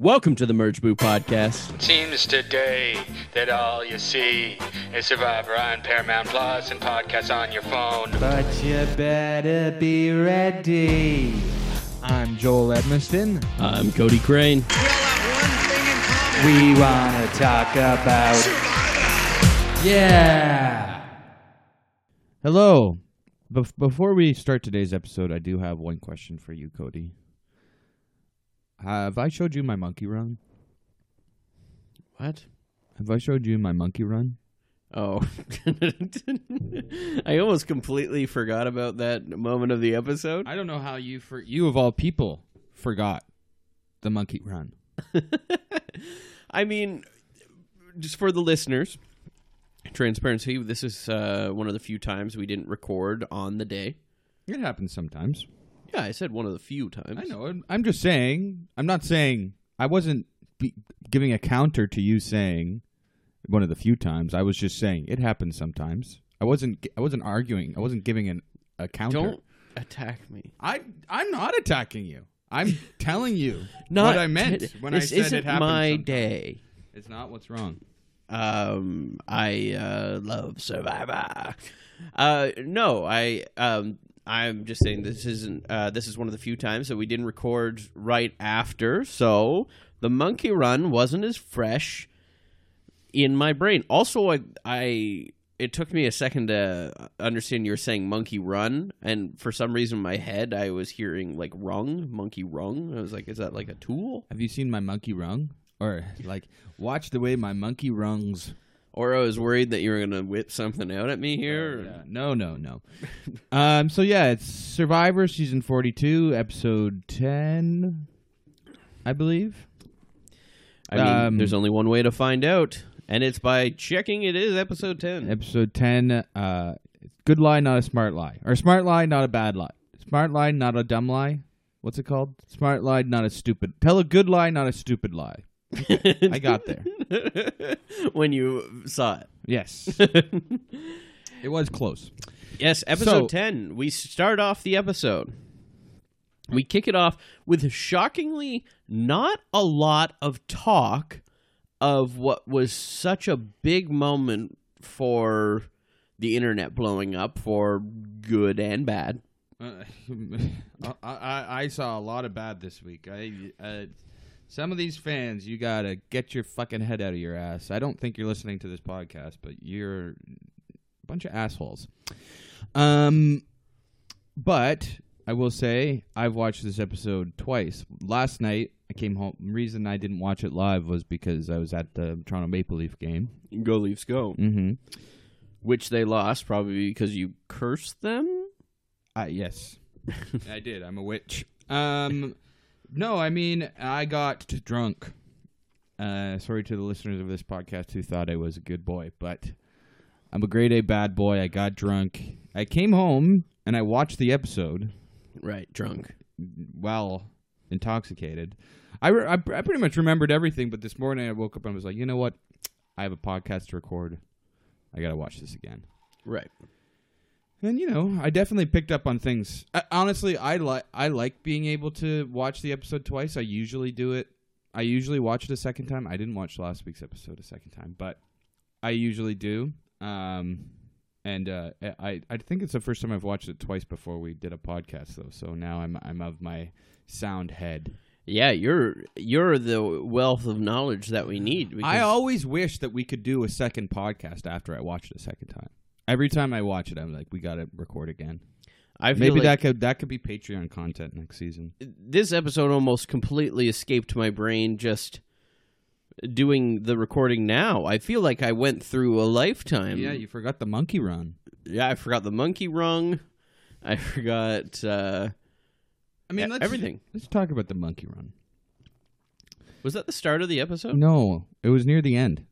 Welcome to the Merge Boot Podcast. Seems today that all you see is Survivor on Paramount Plus and podcasts on your phone. But you better be ready. I'm Joel Edmiston. I'm Cody Crane. We want to talk about. Survivor. Yeah! Hello. Bef- before we start today's episode, I do have one question for you, Cody. Have I showed you my monkey run? What? Have I showed you my monkey run? Oh. I almost completely forgot about that moment of the episode. I don't know how you for you of all people forgot the monkey run. I mean, just for the listeners, transparency, this is uh, one of the few times we didn't record on the day. It happens sometimes. Yeah, I said one of the few times. I know. I'm- I'm just saying. I'm not saying. I wasn't be, giving a counter to you saying one of the few times. I was just saying it happens sometimes. I wasn't. I wasn't arguing. I wasn't giving an, a counter. Don't attack me. I I'm not attacking you. I'm telling you Not what I meant when I said isn't it happens. my sometimes. day. It's not what's wrong. Um, I uh, love Survivor. Uh, no, I um, I'm just saying this isn't. Uh, this is one of the few times that we didn't record right after, so the monkey run wasn't as fresh in my brain. Also, I, I it took me a second to understand you were saying monkey run, and for some reason in my head I was hearing like rung, monkey rung. I was like, is that like a tool? Have you seen my monkey rung? Or like, watch the way my monkey rungs. Or I was worried that you were gonna whip something out at me here. Yeah, no, no, no. um. So yeah, it's Survivor season forty-two, episode ten, I believe. I mean, Um, there's only one way to find out, and it's by checking it is episode 10. Episode ten. Uh, good lie, not a smart lie, or smart lie, not a bad lie. Smart lie, not a dumb lie. What's it called? Smart lie, not a stupid. Tell a good lie, not a stupid lie. I got there. when you saw it. Yes. it was close. Yes, episode So- 10. We start off the episode. We kick it off with shockingly not a lot of talk of what was such a big moment for the internet blowing up for good and bad. Uh, I, I I saw a lot of bad this week. I uh, some of these fans, you gotta get your fucking head out of your ass. I don't think you're listening to this podcast, but you're a bunch of assholes. Um, but I will say I've watched this episode twice. Last night I came home. The reason I didn't watch it live was because I was at the Toronto Maple Leaf game. Go Leafs go. Mm-hmm. Which they lost probably because you cursed them. Uh, yes, I did. I'm a witch. Um, no, I mean I got drunk. Uh, sorry to the listeners of this podcast who thought I was a good boy, but I'm a grade A bad boy. I got drunk. I came home and I watched the episode Right, drunk. Well, intoxicated. I, re- I, I pretty much remembered everything, but this morning I woke up and I was like, you know what? I have a podcast to record. I gotta watch this again. Right. And you know, I definitely picked up on things. I, honestly, I like I like being able to watch the episode twice. I usually do it. I usually watch it a second time. I didn't watch last week's episode a second time, but I usually do. Um, and uh, I I think it's the first time I've watched it twice before we did a podcast though. So now I'm I'm of my sound head. Yeah, you're you're the wealth of knowledge that we need. I always wish that we could do a second podcast after I watch it a second time. Every time I watch it, I'm like, we got to record again. I feel Maybe like that could that could be Patreon content next season. this episode almost completely escaped my brain just doing the recording now. I feel like I went through a lifetime. Yeah, you forgot the monkey run. yeah, I forgot the monkey rung. I forgot uh I mean, let's, everything. Let's talk about the monkey run. Was that the start of the episode? No, it was near the end.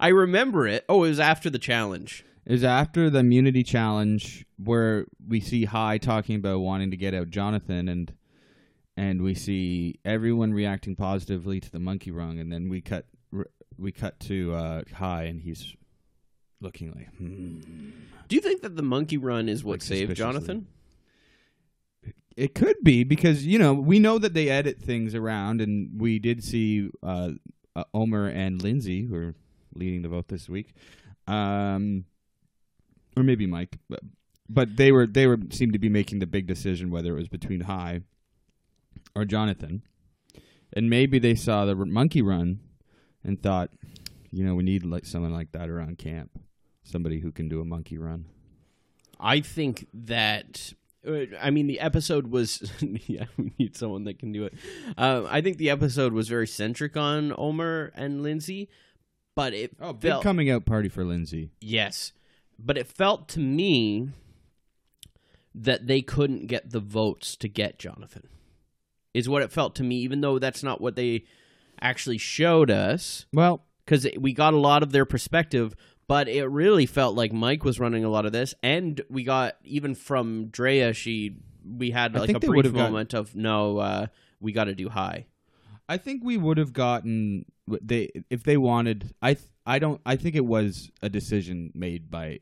I remember it. Oh, it was after the challenge. It was after the immunity challenge where we see Hai talking about wanting to get out Jonathan and and we see everyone reacting positively to the monkey rung and then we cut we cut to uh, Hai and he's looking like hmm. Do you think that the monkey run is what Like saved. Jonathan? It could be because you know we know that they edit things around, and we did see uh, uh, Omer and Lindsay who are leading the vote this week, um, or maybe Mike, but, but they were they were seemed to be making the big decision whether it was between Hai or Jonathan, and maybe they saw the monkey run and thought, you know, we need like someone like that around camp, somebody who can do a monkey run. I think that. uh, I mean, the episode was. yeah, we need someone that can do it. Uh, I think the episode was very centric on Omer and Lindsay, but it Oh, big felt coming out party for Lindsay. yes, but it felt to me that they couldn't get the votes to get Jonathan. Is what it felt to me, even though that's not what they actually showed us. Well, because we got a lot of their perspective, but it really felt like Mike was running a lot of this, and we got even from Drea. She we had I like a brief would've got- moment of no, uh, we got to do Hai. I think we would have gotten they if they wanted. I th- I don't. I think it was a decision made by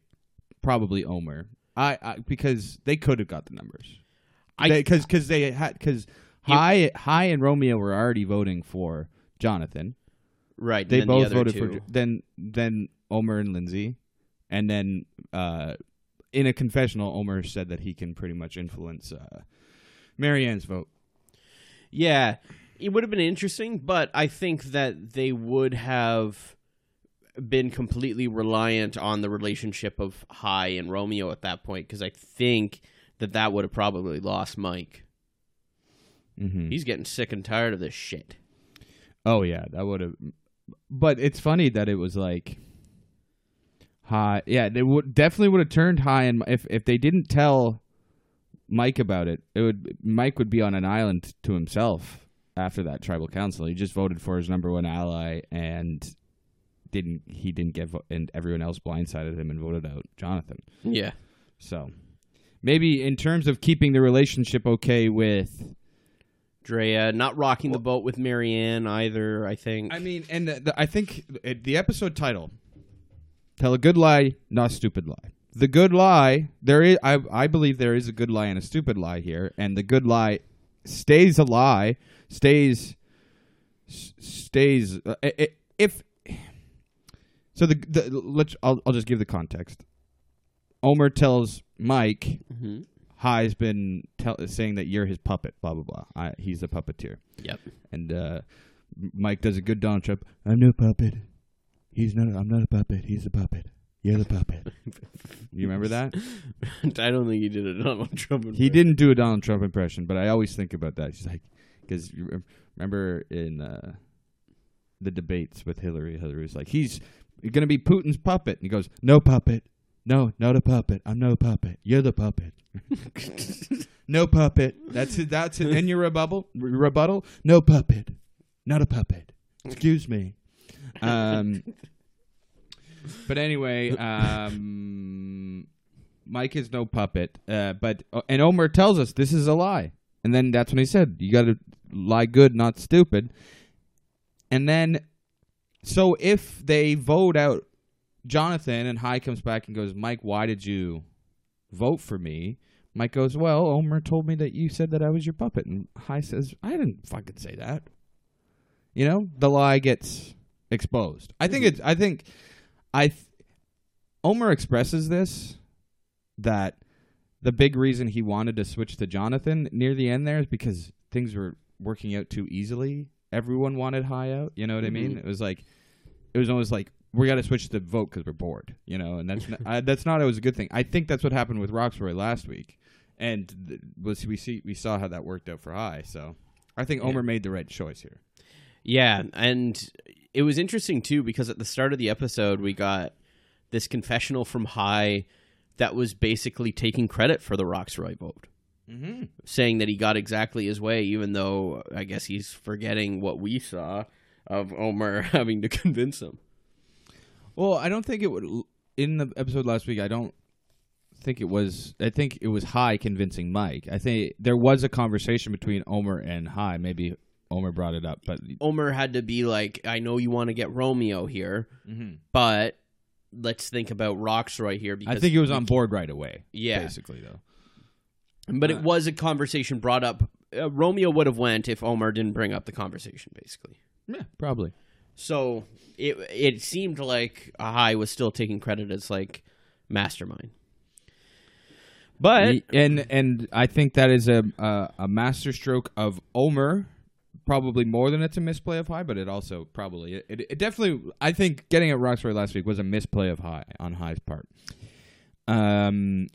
probably Omer. I, I because they could have got the numbers. I- because because they had because Hai Hai and Romeo were already voting for Jonathan. Right, They then the both voted two. for then then Omer and Lindsay, and then uh, in a confessional, Omer said that he can pretty much influence uh, Maryanne's vote. Yeah, it would have been interesting, but I think that they would have been completely reliant on the relationship of Hai and Romeo at that point because I think that that would have probably lost Mike. Mm-hmm. He's getting sick and tired of this shit. Oh yeah, that would have. But it's funny that it was like Hai. Yeah, they would definitely would have turned Hai, and if if they didn't tell Mike about it, it would Mike would be on an island to himself after that tribal council. He just voted for his number one ally, and didn't he didn't get vo- and everyone else blindsided him and voted out Jonathan. Yeah. So maybe in terms of keeping the relationship okay with Drea not rocking the boat with Maryanne either. I think. I mean, and the, the, I think uh, the episode title, "Tell a Good Lie, Not a Stupid Lie." The good lie, there is, I, I believe there is a good lie and a stupid lie here, and the good lie stays a lie, stays, stays. Uh, if so, the, the let's, I'll, I'll just give the context. Omer tells Mike, Mhm. Hai's been tell, saying that you're his puppet, blah blah blah. I, he's a puppeteer. Yep. And uh, Mike does a good Donald Trump. I'm no puppet. He's not. I'm not a puppet. He's a puppet. You're the puppet. you remember that? I don't think he did a Donald Trump. He impression. didn't do a Donald Trump impression, but I always think about that. She's like, because remember in uh, the debates with Hillary, Hillary was like, he's going to be Putin's puppet. And he goes, no puppet. No, not a puppet. I'm no puppet. You're the puppet. no puppet. That's it. That's it. And your rebuttal? Rebuttal? No puppet. Not a puppet. Excuse me. Um, but anyway, um, Mike is no puppet. Uh, but and Omer tells us this is a lie, and then that's when he said you got to lie good, not stupid. And then, so if they vote out Jonathan and Hai comes back and goes, Mike, why did you vote for me? Mike goes, Well, Omer told me that you said that I was your puppet. And Hai says, I didn't fucking say that. You know, the lie gets exposed. I think it's, I think, I, th- Omer expresses this that the big reason he wanted to switch to Jonathan near the end there is because things were working out too easily. Everyone wanted Hai out. You know what I mean? It was like, it was almost like we got to switch the vote because we're bored, you know, and that's not, uh, that's not always a good thing. I think that's what happened with Rocksroy last week, and th- was we see we saw how that worked out for Hai. So I think Omer made the right choice here. Yeah, and it was interesting too because at the start of the episode we got this confessional from Hai that was basically taking credit for the Rocksroy vote, Mm-hmm. saying that he got exactly his way, even though I guess he's forgetting what we saw of Omer having to convince him. Well, I don't think it would in the episode last week. I don't think it was. I think it was Hai convincing Mike. I think there was a conversation between Omer and Hai. Maybe Omer brought it up, but Omer had to be like, I know you want to get Romeo here, but let's think about Rocksroy here because I think he was on board right away. Yeah. basically though. But Uh, it was a conversation brought up. Uh, Romeo would have went if Omer didn't bring up the conversation, basically. Yeah, probably. So it it seemed like Ahai was still taking credit as like mastermind. But and and I think that is a a, a masterstroke of Omer, probably more than it's a misplay of Hai, but it also probably it, it, it definitely I think getting at Rocksroy last week was a misplay of Hai on Hai's part. Um,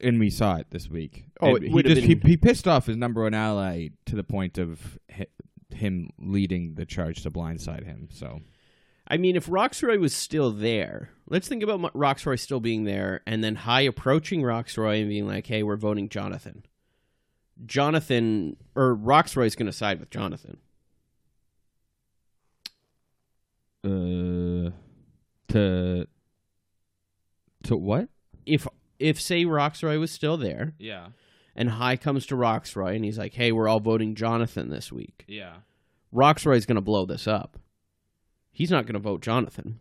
and we saw it this week. Oh, it he just he, been- he pissed off his number one ally to the point of hi- him leading the charge to blindside him. So I mean, if Rocksroy was still there, let's think about Rocksroy still being there, and then Hai approaching Rocksroy and being like, "Hey, we're voting Jonathan." Jonathan or Rocksroy is going to side with Jonathan. uh, to to what? If if say Rocksroy was still there, Yeah, and Hai comes to Rocksroy and he's like, "Hey, we're all voting Jonathan this week." yeah. Rocksroy's going to blow this up. He's not going to vote Jonathan.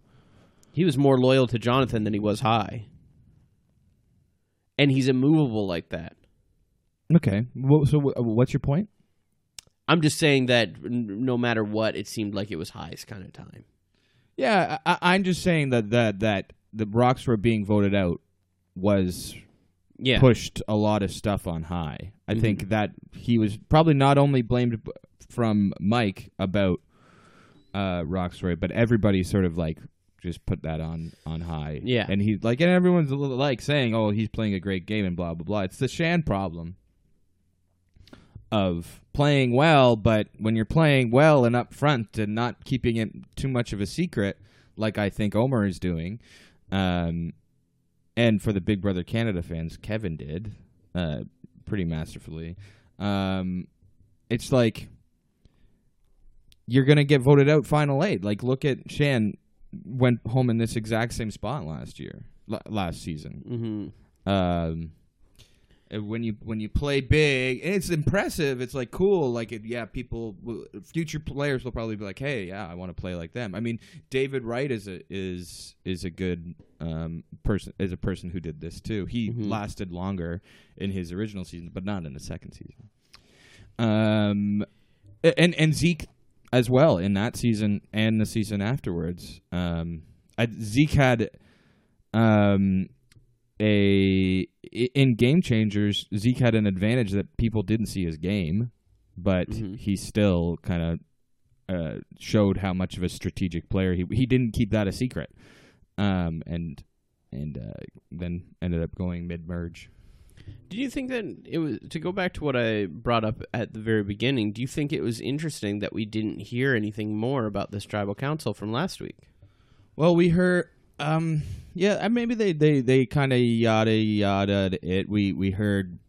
He was more loyal to Jonathan than he was Hai. And he's immovable like that. Okay. Well, so what's your point? I'm just saying that no matter what, it seemed like it was Hai's kind of time. Yeah, I, I'm just saying that that that the rocks were being voted out was Yeah. pushed a lot of stuff on Hai. I think that he was probably not only blamed from Mike about uh Rocksroy, but everybody sort of like just put that on on Hai. Yeah. and he like and everyone's like saying, "Oh, he's playing a great game" and blah blah blah. It's the Shan problem of playing well, but when you're playing well and up front and not keeping it too much of a secret, like I think Omer is doing, um, and for the Big Brother Canada fans, Kevin did uh, pretty masterfully. Um, it's like you're gonna get voted out final eight. Like look at Shan went home in this exact same spot last year, la- last season. hmm Um, when you when you play big, and it's impressive. It's like cool. Like it, yeah, people, future players will probably be like, hey, yeah, I want to play like them. I mean, David Wright is a is is a good um, person. Is a person who did this too. He Mhm. lasted longer in his original season, but not in the second season. Um, and and Zeke as well in that season and the season afterwards. Um, I, Zeke had um a i- in game changers Zeke had an advantage that people didn't see his game, but Mhm. he still kind of uh, showed how much of a strategic player he he didn't keep that a secret, um and and uh, then ended up going mid merge. Do you think that it was to go back to what I brought up at the very beginning? Do you think it was interesting that we didn't hear anything more about this tribal council from last week? Well, we heard. Um, yeah, maybe they they they kind of yada yada it. We we heard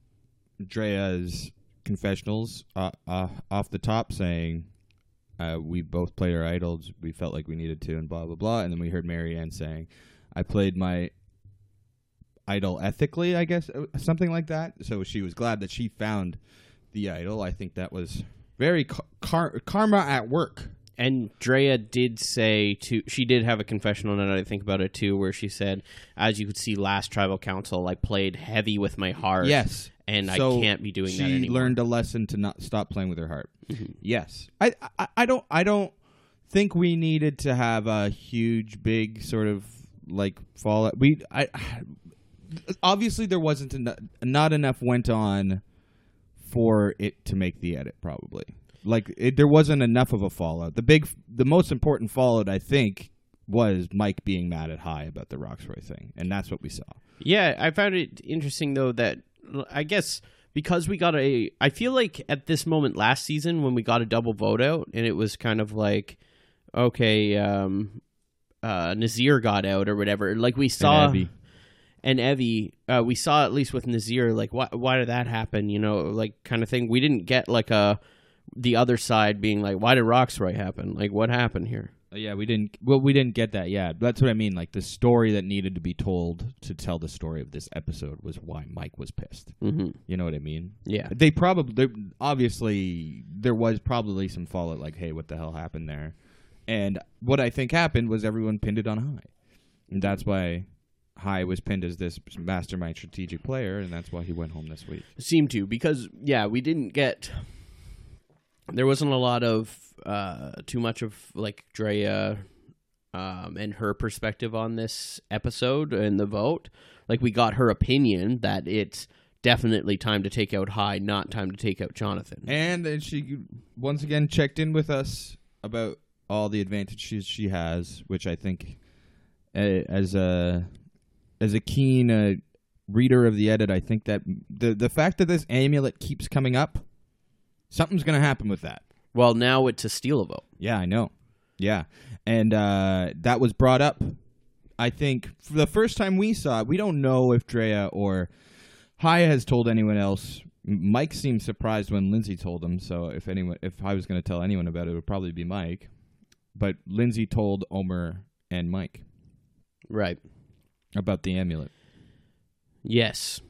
Drea's confessionals uh, uh, off the top saying uh, we both played our idols. We felt like we needed to, and blah blah blah. And then we heard Maryanne saying, "I played my idol ethically." I guess uh, something like that. So she was glad that she found the idol. I think that was very car- karma at work. And Drea did say to she did have a confessional that I think about it too, where she said, as you could see last tribal council, I played heavy with my heart. Yes, And So I can't be doing she that anymore. learned a lesson to not stop playing with her heart. Mhm. Yes, I, I I don't I don't think we needed to have a huge big sort of like fallout. We I obviously there wasn't eno- not enough went on for it to make the edit probably. Like it, there wasn't enough of a fallout. The big the most important fallout I think was Mike being mad at Hai about the Rocksroy thing, and that's what we saw. Yeah, I found it interesting though that I guess because we got a I feel like at this moment last season when we got a double vote out and it was kind of like okay, um uh Naseer got out or whatever. Like we saw Evie. and Evie, uh, we saw at least with Naseer, like why why did that happen? You know, like kind of thing. We didn't get like a the other side being like, why did Rocksroy happen? Like what happened here? Uh, Yeah, we didn't. Well, we didn't get that yet. That's what I mean. Like the story that needed to be told to tell the story of this episode was why Mike was pissed. hmm You know what I mean? Yeah, They probably, obviously, there was probably some fallout. Like, hey, what the hell happened there? And what I think happened was everyone pinned it on Hai, and that's why Hai was pinned as this mastermind strategic player, and that's why he went home this week. Seemed to because yeah we didn't get there wasn't a lot of uh too much of like Drea um and her perspective on this episode and the vote. Like we got her opinion that it's definitely time to take out Hai not time to take out jonathan. And then she once again checked in with us about all the advantages she has, which I think, as a as a keen uh, reader of the edit, I think that the the fact that this amulet keeps coming up, something's gonna happen with that. well now it's a steal a vote Yeah, I know. Yeah, and uh, that was brought up. I think for the first time we saw it, we don't know if Drea or Haya has told anyone else. Mike seemed surprised when Lindsay told him. So if anyone, if I was going to tell anyone about it, it would probably be Mike. But Lindsay told Omer and Mike right about the amulet. Yes.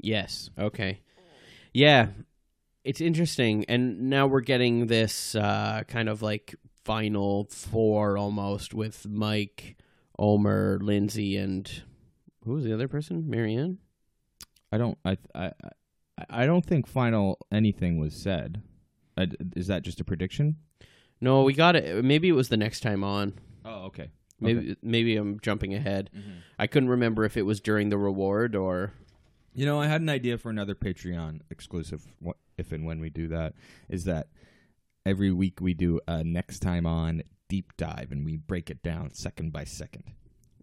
Yes. Okay. Yeah. It's interesting. And now we're getting this uh, kind of like final four almost with Mike, Omer, Lindsay, and who was the other person? Maryanne? I don't. I. I. I- don't think final anything was said. Is that just a prediction? No, we got it. Maybe it was the next time on. Oh, okay. Maybe maybe I'm jumping ahead. I couldn't remember if it was during the reward or You know, I had an idea for another Patreon exclusive. If and when we do that, is that every week we do a next time on deep dive and we break it down second by second.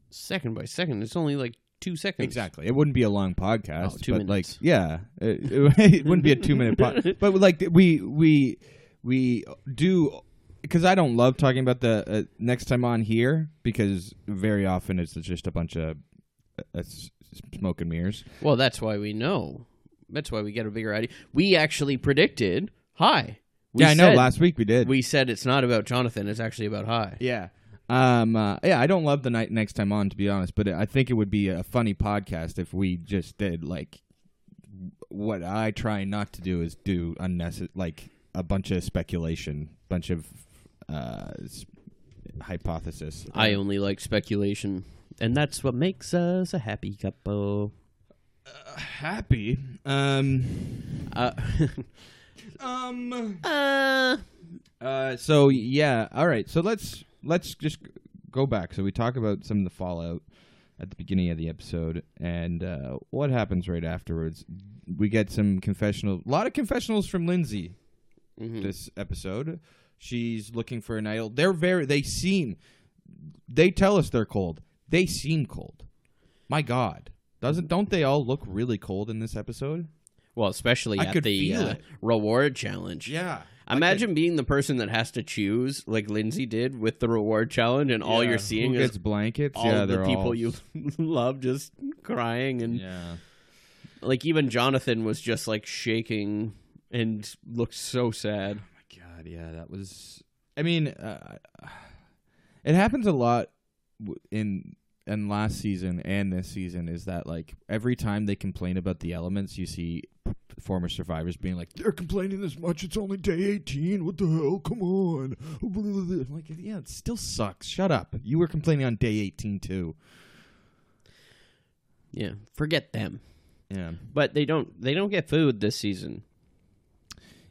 second by second. It's only like two seconds. Exactly. It wouldn't be a long podcast. Oh, two but minutes. Like, yeah, it, it wouldn't be a two minute podcast. But like we we we do because I don't love talking about the uh, next time on here because very often it's just a bunch of uh, smoke and mirrors. Well, that's why we know. That's why we get a bigger idea. We actually predicted Hai. We yeah, I know. said- Last week we did. we said it's not about Jonathan. It's actually about Hai. Yeah. Um. Uh, yeah. I don't love the night next time on, to be honest, but I think it would be a funny podcast if we just did like what I try not to do is do unnecessary, like a bunch of speculation, bunch of uh, s- hypothesis. I only like speculation, and that's what makes us a happy couple. Happy. Um. Uh, Um. uh, Uh. So yeah. All right. So let's let's just go back. So we talk about some of the fallout at the beginning of the episode, and uh, what happens right afterwards. We get some confessional, a lot of confessionals from Lindsay mhm. this episode. She's looking for an idol. They're very. They seem. They tell us they're cold. They seem cold. My God, doesn't don't they all look really cold in this episode? Well, especially I at could the feel uh, it. reward challenge. Yeah. Imagine being the person that has to choose, like Lindsay did with the reward challenge, and all you're seeing Who is gets blankets. all yeah, of the they're people all- you love just crying, and Yeah. like even Jonathan was just like shaking and looked so sad. my god, yeah, that was. I mean, uh, it happens a lot w- in in last season and this season. Is that like every time they complain about the elements, you see former survivors being like, "They're complaining this much. It's only day eighteen. What the hell? Come on!" I'm like, yeah, it still sucks. Shut up. You were complaining on day eighteen too. Yeah, forget them. Yeah, But they don't they don't get food this season.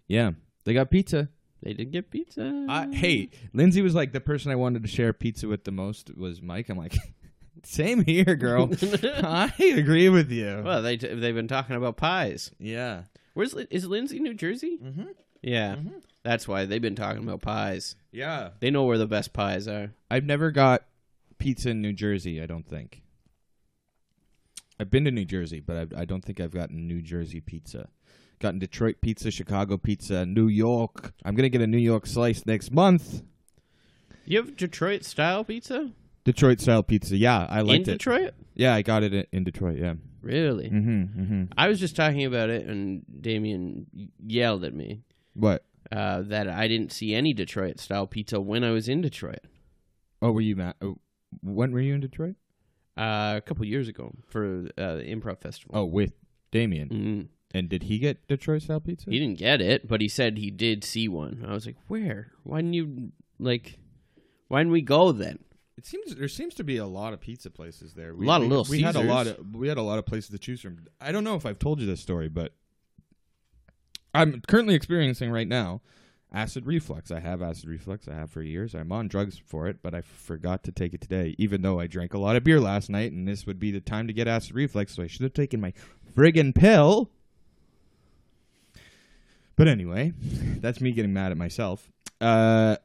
yeah. They got pizza. They didn't get pizza. I, hey, Lindsay was like the person I wanted to share pizza with the most was Mike. I'm like, same here, girl. I agree with you. well, they t- they've been talking about pies. yeah. Where's Lin- is Lindsay, New Jersey? Mm-hmm. Yeah, that's why they've been talking about pies. Yeah. They know where the best pies are. I've never got pizza in New Jersey. I don't think. I've been to New Jersey, but I, I don't think I've gotten New Jersey pizza. Gotten Detroit pizza, Chicago pizza, New York. I'm gonna get a New York slice next month. You have Detroit style pizza Detroit style pizza. Yeah, I in liked it. In Detroit? Yeah, I got it in, in Detroit. Yeah. Really? Mm-hmm. Mm-hmm. I was just talking about it, and Damien yelled at me What? uh, that I didn't see any Detroit style pizza when I was in Detroit Oh, were you mad? Oh, when were you in Detroit? uh, a couple years ago for uh, the improv festival. Oh, with Damien. Mhm. And did he get Detroit style pizza? he didn't get it, but he said he did see one. I was like, "Where? Why didn't you like? Why didn't we go then?" It seems there seems to be a lot of pizza places there. We, lot of we, Little we had a lot of we had a lot of places to choose from. I don't know if I've told you this story, but I'm currently experiencing right now acid reflux. I have acid reflux. I have for years. I'm on drugs for it, but I forgot to take it today. Even though I drank a lot of beer last night, and this would be the time to get acid reflux, so I should have taken my friggin' pill. But anyway, that's me getting mad at myself. Uh,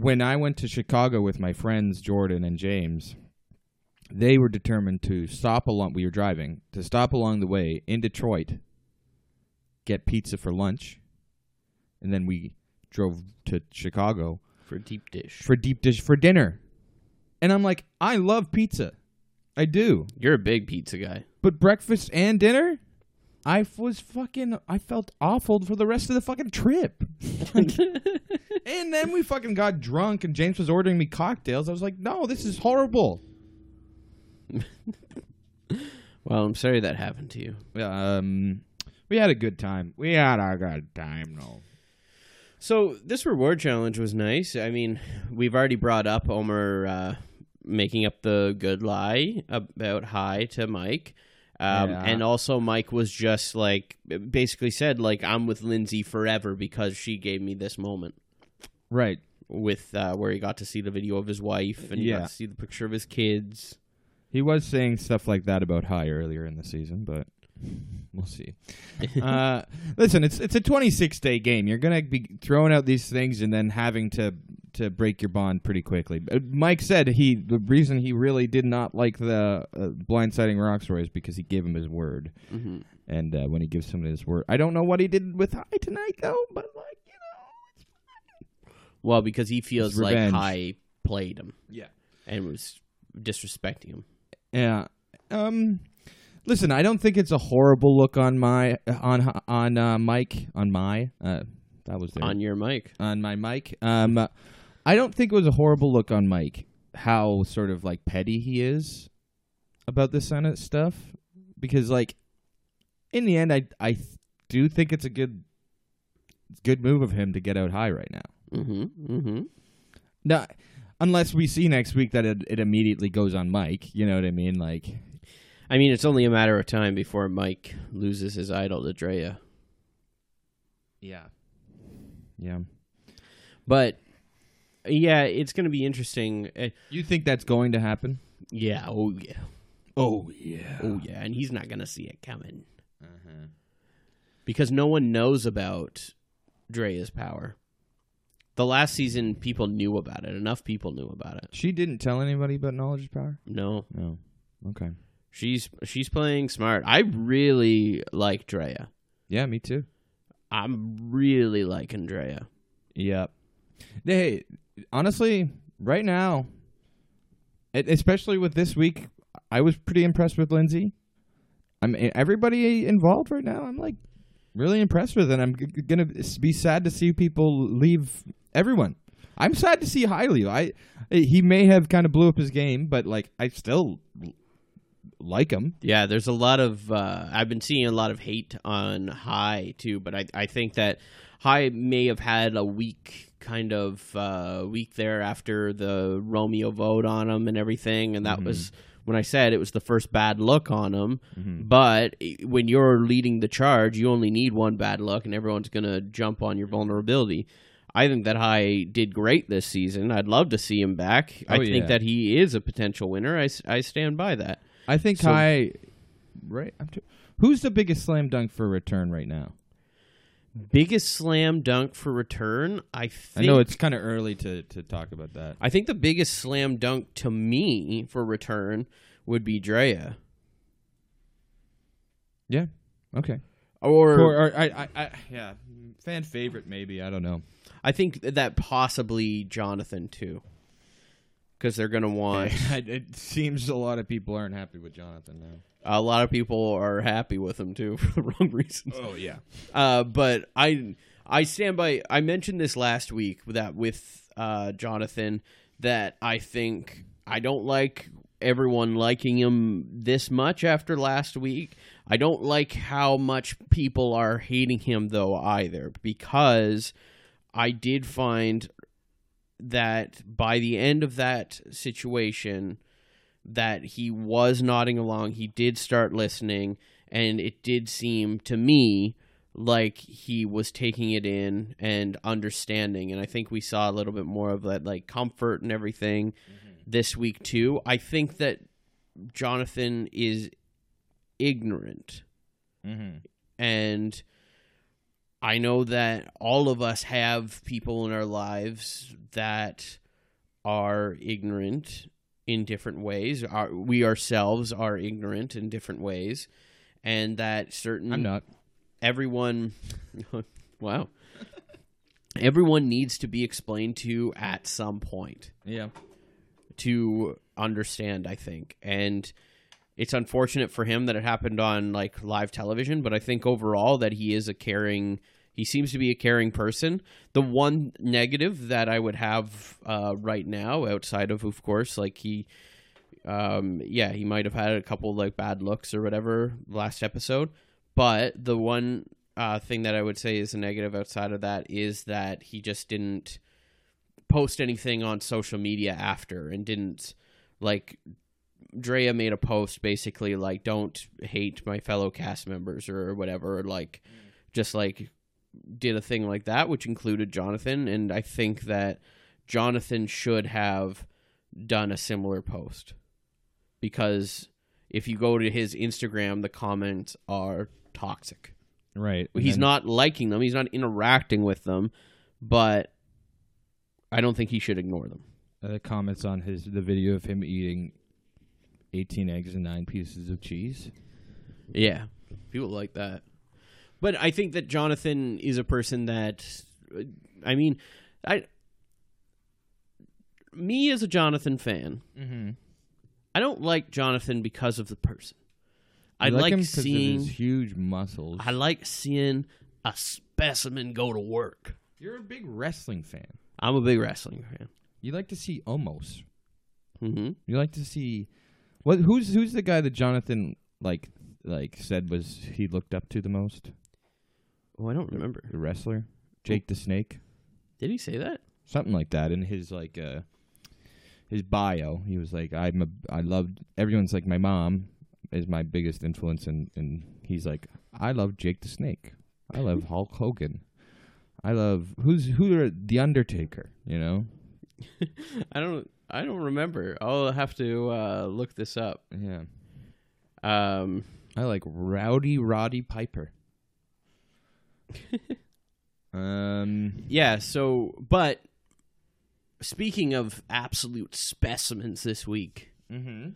when I went to Chicago with my friends Jordan and James, they were determined to stop along. We were driving to stop along the way in Detroit, get pizza for lunch, and then we drove to Chicago for deep dish. for deep dish for dinner. And I'm like, I love pizza, I do. You're a big pizza guy. But breakfast and dinner, I was fucking. I felt awful for the rest of the fucking trip. and then we fucking got drunk, and James was ordering me cocktails. I was like, no, this is horrible. Well, I'm sorry that happened to you. Um, we had a good time. We had a good time, no. So this reward challenge was nice. I mean, we've already brought up Omer uh, making up the good lie about Hai to Mike. Um, Yeah. And also, Mike was just like basically said, like, I'm with Lindsay forever because she gave me this moment Right. with uh, where he got to see the video of his wife and he Yeah. got to see the picture of his kids. He was saying stuff like that about Hai earlier in the season, but we'll see. uh, listen, it's it's a 26 day game. You're gonna be throwing out these things and then having to to break your bond pretty quickly. Uh, Mike said he the reason he really did not like the uh, blindsiding Rocksroy is because he gave him his word, hmm and uh, when he gives someone his word, I don't know what he did with Hai tonight though, but like you know, Well, because he feels like revenge. Hai played him yeah. and was disrespecting him. Yeah. Um listen, I don't think it's a horrible look on my on on uh, Mike on my uh that was there. On your mic. on my mic. Um I don't think it was a horrible look on Mike how sort of like petty he is about the Senate stuff because like in the end I I do think it's a good good move of him to get out Hai right now. Mm-hmm. Mm-hmm. No, unless we see next week that it, it immediately goes on Mike, you know what I mean? Like I mean, it's only a matter of time before Mike loses his idol to Drea. Yeah. Yeah. But yeah, it's going to be interesting. Uh, You think that's going to happen? yeah, oh yeah, Oh yeah. oh yeah, and he's not going to see it coming Uh-huh. because no one knows about Drea's power. The last season, people knew about it. Enough people knew about it. She didn't tell anybody about knowledge is power. No, No. Okay. She's she's playing smart. I really like Drea. Yeah, me too. I'm really liking Drea. Yep. Hey, honestly, right now, especially with this week, I was pretty impressed with Lindsay. I'm everybody involved right now. I'm like really impressed with, and I'm g- gonna be sad to see people leave. Everyone, I'm sad to see Hai leave. I he may have kind of blew up his game, but like I still like him. Yeah, there's a lot of uh, I've been seeing a lot of hate on Hai too, but I I think that Hai may have had a week kind of uh, week there after the Romeo vote on him and everything, and that was when I said it was the first bad look on him. But when you're leading the charge, you only need one bad look, and everyone's gonna jump on your vulnerability. I think that Hai did great this season. I'd love to see him back. I Oh, think yeah. that he is a potential winner. I, I stand by that. I think So-. Right. I'm tr- who's the biggest slam dunk for return right now? Biggest slam dunk for return, I I know it's kind of early to, to talk about that. I think the biggest slam dunk to me for return would be Drea, Yeah. Okay. or, Or, or I, I, I, yeah, fan favorite maybe. I don't know. I think that possibly Jonathan too, because they're gonna want. it seems a lot of people aren't happy with Jonathan now. a lot of people are happy with him too for the wrong reasons. Oh yeah. Uh, but I I stand by. I mentioned this last week that with uh, Jonathan that I think I don't like everyone liking him this much after last week. I don't like how much people are hating him though either because I did find that by the end of that situation that he was nodding along he did start listening and it did seem to me like he was taking it in and understanding. And i think we saw a little bit more of that like comfort and everything this week too. I think that jonathan is ignorant Mm-hmm. and I know that all of us have people in our lives that are ignorant in different ways. Our, we ourselves are ignorant in different ways, and that certain I'm not. everyone wow everyone needs to be explained to at some point Yeah. to understand i think and it's unfortunate for him that it happened on like live television but i think overall that he is a caring he seems to be a caring person. The one negative that i would have uh, right now outside of of course like he um yeah he might have had a couple like bad looks or whatever last episode but the one uh, thing that i would say is a negative outside of that is that he just didn't post anything on social media after and didn't like Drea made a post basically like don't hate my fellow cast members or whatever like just like did a thing like that which included Jonathan and I think that Jonathan should have done a similar post because if you go to his Instagram the comments are toxic Right. he's And- not liking them he's not interacting with them but I don't think he should ignore them uh, comments on his the video of him eating 18 eggs and nine pieces of cheese. Yeah, people like that. But I think that Jonathan is a person that, I mean, I, me as a Jonathan fan, Mm-hmm. I don't like Jonathan because of the person. I You like, him 'cause of seeing, huge muscles. I like seeing a specimen go to work. You're a big wrestling fan. I'm a big wrestling fan. You like to see omos. hmm You like to see what? Who's who's the guy that Jonathan like like said was he looked up to the most? Oh, I don't remember. The wrestler, Jake the Snake, Did he say that? something like that. In his like uh his bio, he was like, "I'm a I loved everyone's like my mom is my biggest influence," and and he's like, "I love Jake the Snake. I love Hulk Hogan. I love who's who are the Undertaker. You know, I don't. I don't remember. I'll have to uh, look this up. yeah." Um, I like Rowdy Roddy Piper. um, Yeah, so but speaking of absolute specimens this week, mm-hmm.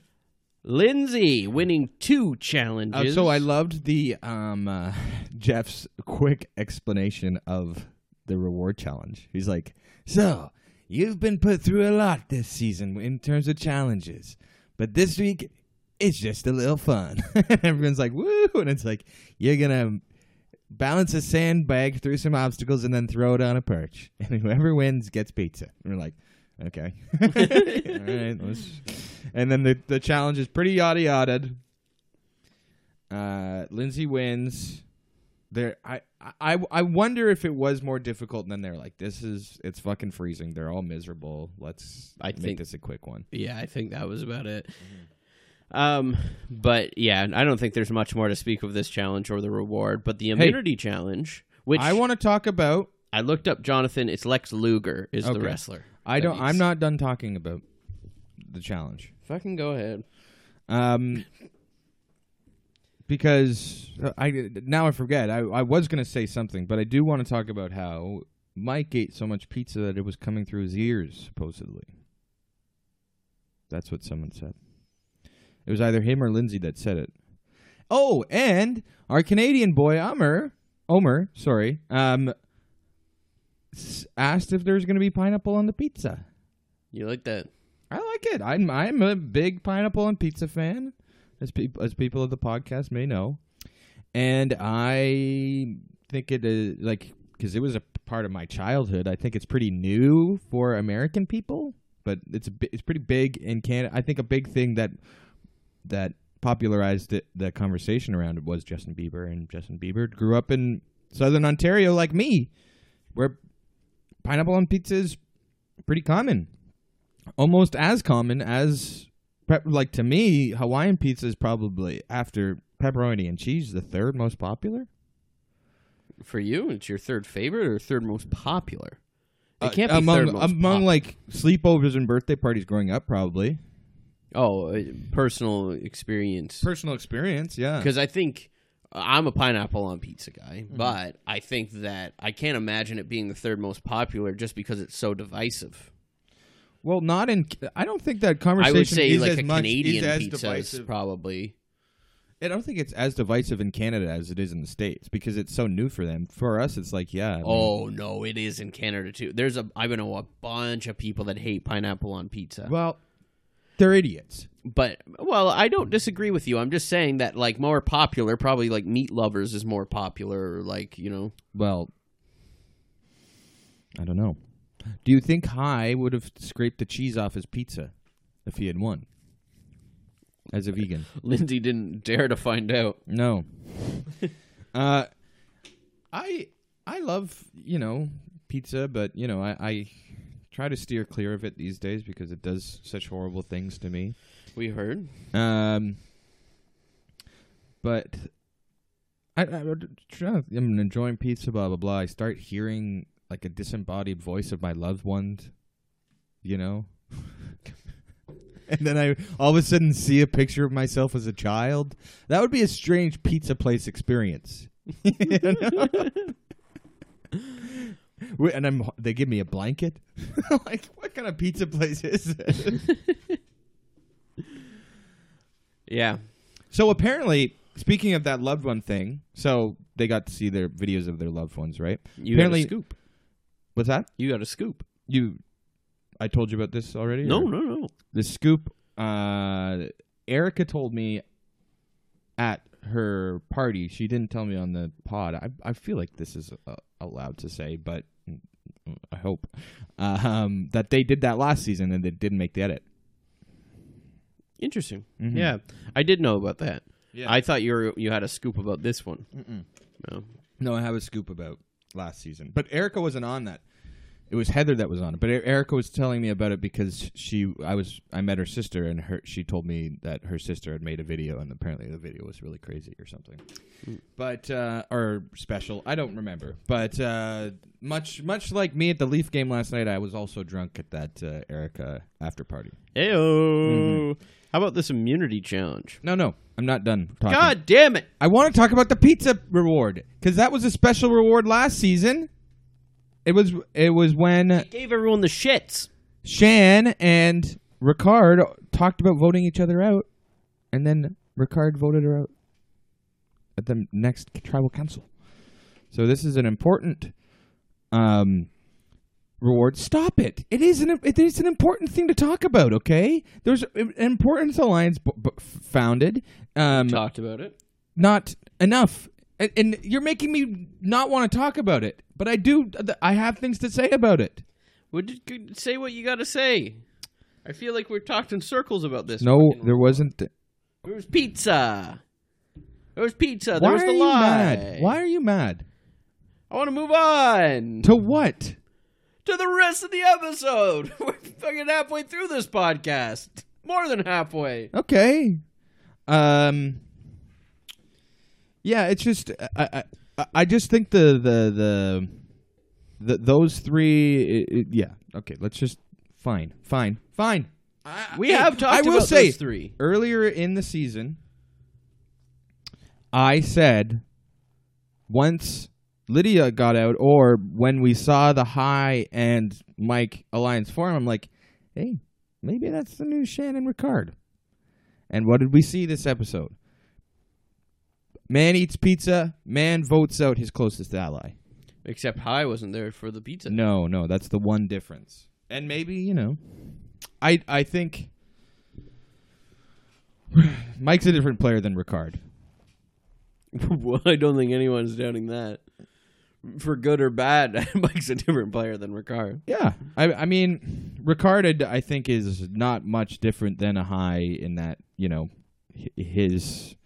Lindsay winning two uh, challenges. so I loved the um uh, Jeff's quick explanation of the reward challenge. He's like, "So you've been put through a lot this season in terms of challenges, but this week it's just a little fun." everyone's like, "Woo!" And it's like you're gonna balance a sandbag through some obstacles and then throw it on a perch, and whoever wins gets pizza. And we're like, "Okay, all right." Let's... And then the the challenge is pretty yada yada. Uh, Lindsay wins. There, I, I, I wonder if it was more difficult. than they're like, "This is it's fucking freezing. They're all miserable. Let's I make think- this a quick one." yeah, I think that was about it. Um, but yeah, I don't think there's much more to speak of this challenge or the reward. But the immunity challenge, which I want to talk about. I looked up, Jonathan. It's Lex Luger is the wrestler. I don't. I'm not done talking about the challenge. Fucking go ahead. Um, because uh, I now I forget. I I was gonna say something, but I do want to talk about how Mike ate so much pizza that it was coming through his ears, supposedly. That's what someone said. It was either him or Lindsay that said it. Oh, and our Canadian boy Omer, Omer, sorry, um, s- asked if there's going to be pineapple on the pizza. You like that? I like it. I'm I'm a big pineapple and pizza fan, as people as people of the podcast may know, and I think it is like because it was a part of my childhood. I think it's pretty new for American people, but it's a, it's pretty big in Canada. I think a big thing that that popularized it, the conversation around it was Justin Bieber, and Justin Bieber grew up in Southern Ontario like me, where pineapple on pizza is pretty common, almost as common as pep- like to me. Hawaiian pizza is probably after pepperoni and cheese the third most popular. For you, it's your third favorite or third most popular? It Uh, can't be among third most among pop- like sleepovers and birthday parties growing up, probably oh uh, personal experience. personal experience. Yeah, Because I think I'm a pineapple on pizza guy, Mm-hmm. but I think that I can't imagine it being the third most popular just because it's so divisive. Well, not in. I don't think that I conversation would say is like as a much Canadian is as pizza is divisive. probably. I don't think it's as divisive in Canada as it is in the states because it's so new for them. For us, it's like yeah. I mean, Oh no, it is in Canada too. There's a I know a bunch of people that hate pineapple on pizza. well, they're idiots. But well, I don't disagree with you. I'm just saying that like more popular, probably like meat lovers is more popular. Or like you know, Well, I don't know. Do you think Hai would have scraped the cheese off his pizza if he had won as a vegan? Lindsay didn't dare to find out. No. uh, I I love you know pizza, but you know I, I try to steer clear of it these days because it does such horrible things to me. We heard. Um, but I, I I'm enjoying pizza, blah blah blah. I start hearing like a disembodied voice of my loved ones, you know. and then I all of a sudden see a picture of myself as a child. That would be a strange pizza place experience. You know? Wait, and I'm they give me a blanket. like, what kind of pizza place is this? Yeah. So apparently, speaking of that loved one thing, so they got to see their videos of their loved ones, right? You Apparently- scoop. What's that? You got a scoop. You, I told you about this already. No, or- no, no. The scoop. Uh, Erika told me at her party. She didn't tell me on the pod. I I feel like this is uh, allowed to say, but I hope um, that they did that last season and they didn't make the edit. Interesting. Mhm. Yeah, I did know about that. Yeah. I thought you were you had a scoop about this one. No. No, I have a scoop about last season, but Erika wasn't on that. It was Heather that was on it, but Erika was telling me about it because she, I was, I met her sister, and her, she told me that her sister had made a video, and apparently the video was really crazy or something, but uh, or special. I don't remember, but uh, much, much like me at the Leaf game last night, I was also drunk at that uh, Erika after party. Heyo. How about this immunity challenge? No, no, I'm not done talking. God damn it! I want to talk about the pizza reward because that was a special reward last season. It was it was when Gave everyone the shits. Shan and Ricard talked about voting each other out, and then Ricard voted her out at the next tribal council. So this is an important um, reward. Stop it! It is an it is an important thing to talk about. Okay, there's an importance alliance b- b- founded. Um, Talked about it. not enough. And, and you're making me not want to talk about it, but I do. I have things to say about it. Would you say what you got to say? I feel like we're talked in circles about this. No, there wasn't. There was pizza. There was pizza. Why There was are the you lie. mad? Why are you mad? I want to move on To what? To the rest of the episode. We're fucking halfway through this podcast. More than halfway. Okay. Um. Yeah, it's just I I, I just think the the the, the those three. It, it- yeah. Okay. Let's just fine, fine, fine. I, We have talked I will about say those three. earlier in the season. I said once Lydia got out, or when we saw the Hai and Mike alliance form, I'm like, hey, maybe that's the new Shan and Ricard. And what did we see this episode? Man eats pizza. Man votes out his closest ally. Except Hai wasn't there for the pizza. No, no, that's the one difference. And maybe you know, I I think Mike's a different player than Ricard. well, I don't think anyone's doubting that. For good or bad, Mike's a different player than Ricard. Yeah, I I mean, Ricard I think is not much different than a Hai in that you know his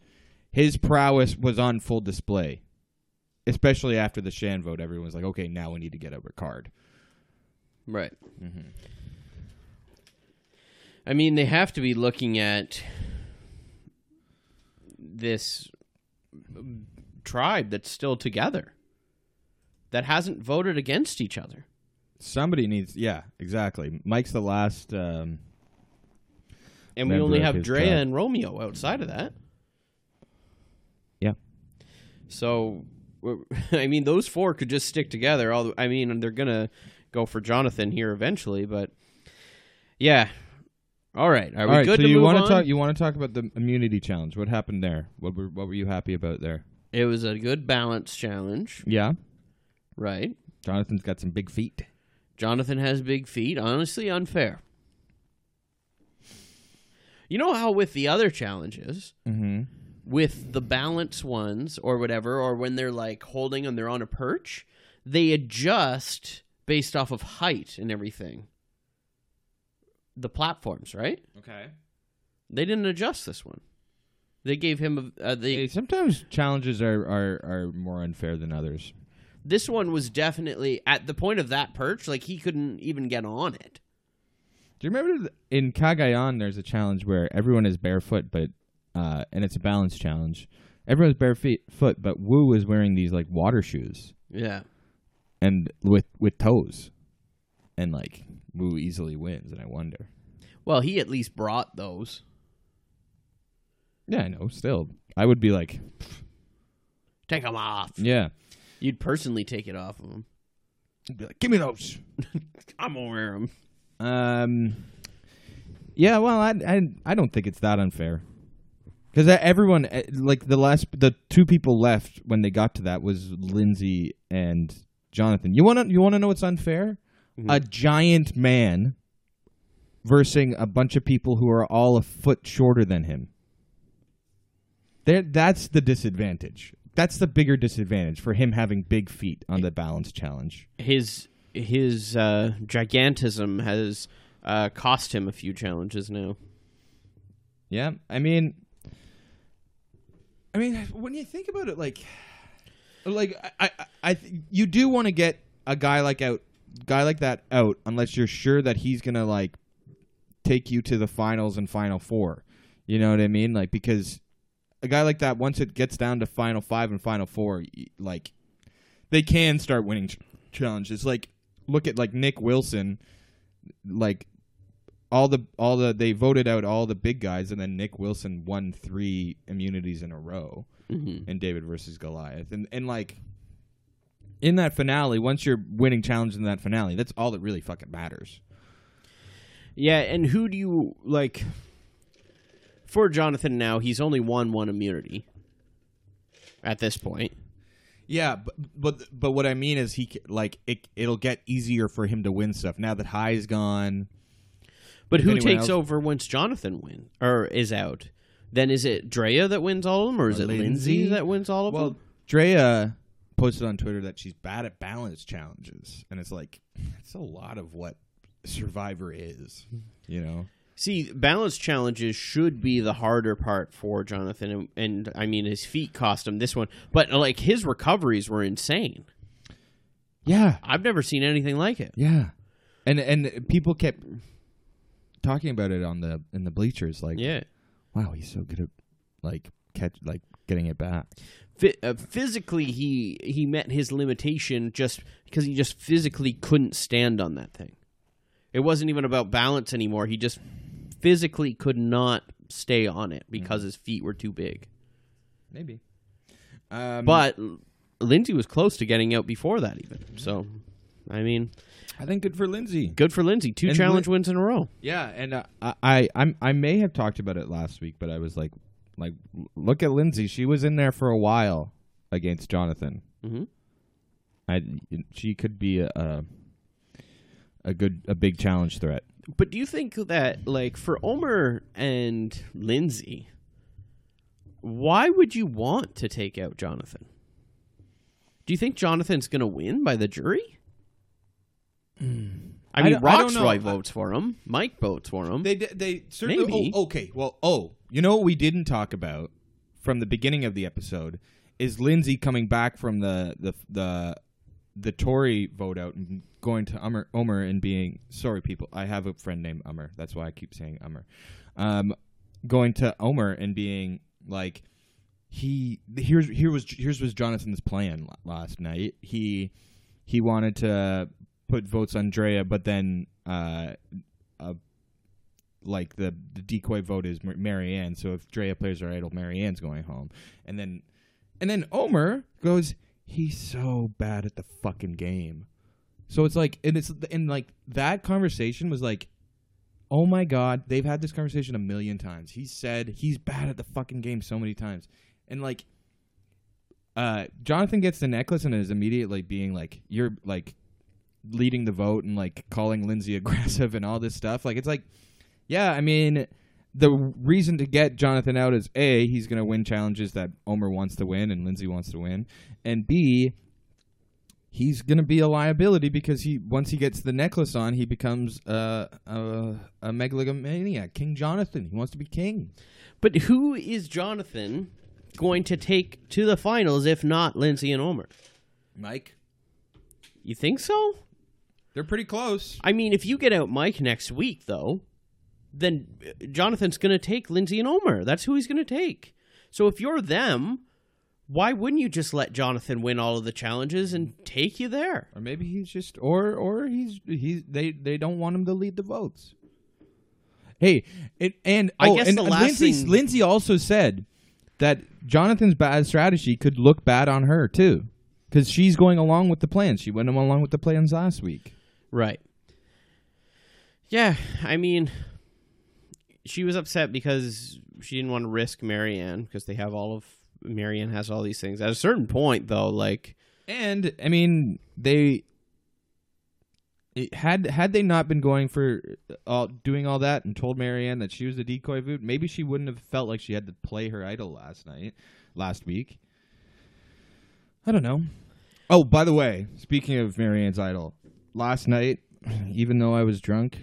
his prowess was on full display, especially after the Shan vote. Everyone's like, okay, now we need to get a Ricard. Right. Mm-hmm. I mean, they have to be looking at this tribe that's still together, that hasn't voted against each other. Somebody needs. Yeah, exactly. Mike's the last. Um, And we only have Drea tribe. and Romeo outside of that. yeah. So, I mean, those four could just stick together. All I mean, they're gonna go for Jonathan here eventually, but yeah. All right, are we All right. good so to you want to talk? You want to talk about the immunity challenge? What happened there? What were What were you happy about there? It was a good balance challenge, Yeah. Right? Jonathan's got some big feet. Jonathan has big feet. Honestly, unfair. You know how with the other challenges, Mm-hmm. with the balance ones or whatever, or when they're like holding and they're on a perch, they adjust based off of height and everything. The platforms, right? Okay. They didn't adjust this one. They gave him a. Uh, they, Hey, sometimes challenges are, are are more unfair than others. This one was definitely at the point of that perch, like he couldn't even get on it. Do you remember in Cagayan there's a challenge where everyone is barefoot, but uh, and it's a balance challenge. Everyone's barefoot, foot, but Woo is wearing these like water shoes Yeah. and with with toes, and like Woo easily wins. And I wonder. Well, he at least brought those. Yeah, I know. Still, I would be like, Take them off. yeah, You'd personally take it off of them. I'd be like, give me those. I'm gonna wear them. Um, yeah, well, I, I, I don't think it's that unfair. Because everyone, eh, like the last, the two people left when they got to that was Lindsay and Jonathan. You want to, you want to know what's unfair? A giant man versus a bunch of people who are all a foot shorter than him. There, that's the disadvantage. That's the bigger disadvantage for him having big feet on the balance challenge. His his uh, gigantism has uh, cost him a few challenges now. Yeah, I mean, I mean, when you think about it, like, like I, I, I th- you do want to get a guy like out, guy like that out, unless you're sure that he's gonna like take you to the finals and final four. You know what I mean? Like because a guy like that, once it gets down to final five and final four, like they can start winning ch- challenges. Like look at like Nick Wilson, like all the all the they voted out all the big guys, and then Nick Wilson won three immunities in a row Mm-hmm. in David versus Goliath, and and like in that finale, once you're winning challenges in that finale, that's all that really fucking matters. Yeah, and who do you like? For Jonathan, now he's only won one immunity at this point. Yeah, but but but what I mean is he like it it'll get easier for him to win stuff now that Hai's gone. But If who takes else- over once Jonathan win or is out? Then is it Drea that wins all of them, or is Or it Lindsay Lindsay? that wins all of Well, them? Well, Drea posted on Twitter that she's bad at balance challenges, and it's like it's a lot of what Survivor is, you know. See, balance challenges should be the harder part for Jonathan, and, and I mean his feet cost him this one, but like his recoveries were insane. Yeah, I've never seen anything like it. yeah, and and people kept talking about it on the in the bleachers, like, Yeah, wow, he's so good at like catch like getting it back. Phy- uh, physically he he met his limitation just because he just physically couldn't stand on that thing. It wasn't even about balance anymore. He just physically could not stay on it because his feet were too big. Maybe, um, But Lindsay was close to getting out before that even. So, I mean, I think good for Lindsay. good for Lindsay. Two And challenge Lin- wins in a row. Yeah, and uh, I, I I'm, I may have talked about it last week, but I was like, like, look at Lindsay. She was in there for a while against Jonathan. hmm I she could be a a, a good a big challenge threat. But do you think that, like, for Omer and Lindsay, why would you want to take out Jonathan? Do you think Jonathan's going to win by the jury? I I mean, I. Rocksroy I- votes for him. Mike votes for him. They they certainly. Maybe. Oh, okay. Well, oh, you know what we didn't talk about from the beginning of the episode is Lindsay coming back from the the the the Tori vote out and going to Omer and being sorry, people. I have a friend named Ummer. That's why I keep saying Ummer. Um, going to Omer and being like, he here's here was here's was Jonathan's plan last night. He he wanted to put votes on Drea, but then uh, uh like the the decoy vote is Maryanne. So if Drea plays her idol, Maryanne's going home, and then and then Omer goes, he's so bad at the fucking game. So it's like, and it's and like that conversation was like, oh my god, they've had this conversation a million times. He said he's bad at the fucking game so many times, and like, uh, Jonathan gets the necklace and is immediately being like, you're like leading the vote and like calling Lindsay aggressive and all this stuff. Like, it's like, yeah, I mean, the reason to get Jonathan out is a he's going to win challenges that Omer wants to win and Lindsay wants to win, and b he's going to be a liability because he once he gets the necklace on, he becomes uh, a a megalomaniac, King Jonathan. He wants to be king. But who is Jonathan going to take to the finals if not Lindsay and Omer? Mike, You think so? they're pretty close. I mean, if you get out Mike next week, though, then Jonathan's going to take Lindsay and Omer. That's who he's going to take. So if you're them, why wouldn't you just let Jonathan win all of the challenges and take you there? Or maybe he's just, or or he's he's they they don't want him to lead the votes. Hey, it and I oh, guess and the last Lindsay thing- Lindsay also said that Jonathan's bad strategy could look bad on her too, because she's going along with the plans. She went along with the plans last week. Right. Yeah, I mean, she was upset because she didn't want to risk Maryanne because they have all of Maryanne has all these things. At a certain point, though, like And I mean, they had had they not been going for uh, all doing all that and told Maryanne that she was the decoy vote, maybe she wouldn't have felt like she had to play her idol last night, last week. I don't know. Oh, by the way, speaking of Maryanne's idol, last night, even though I was drunk,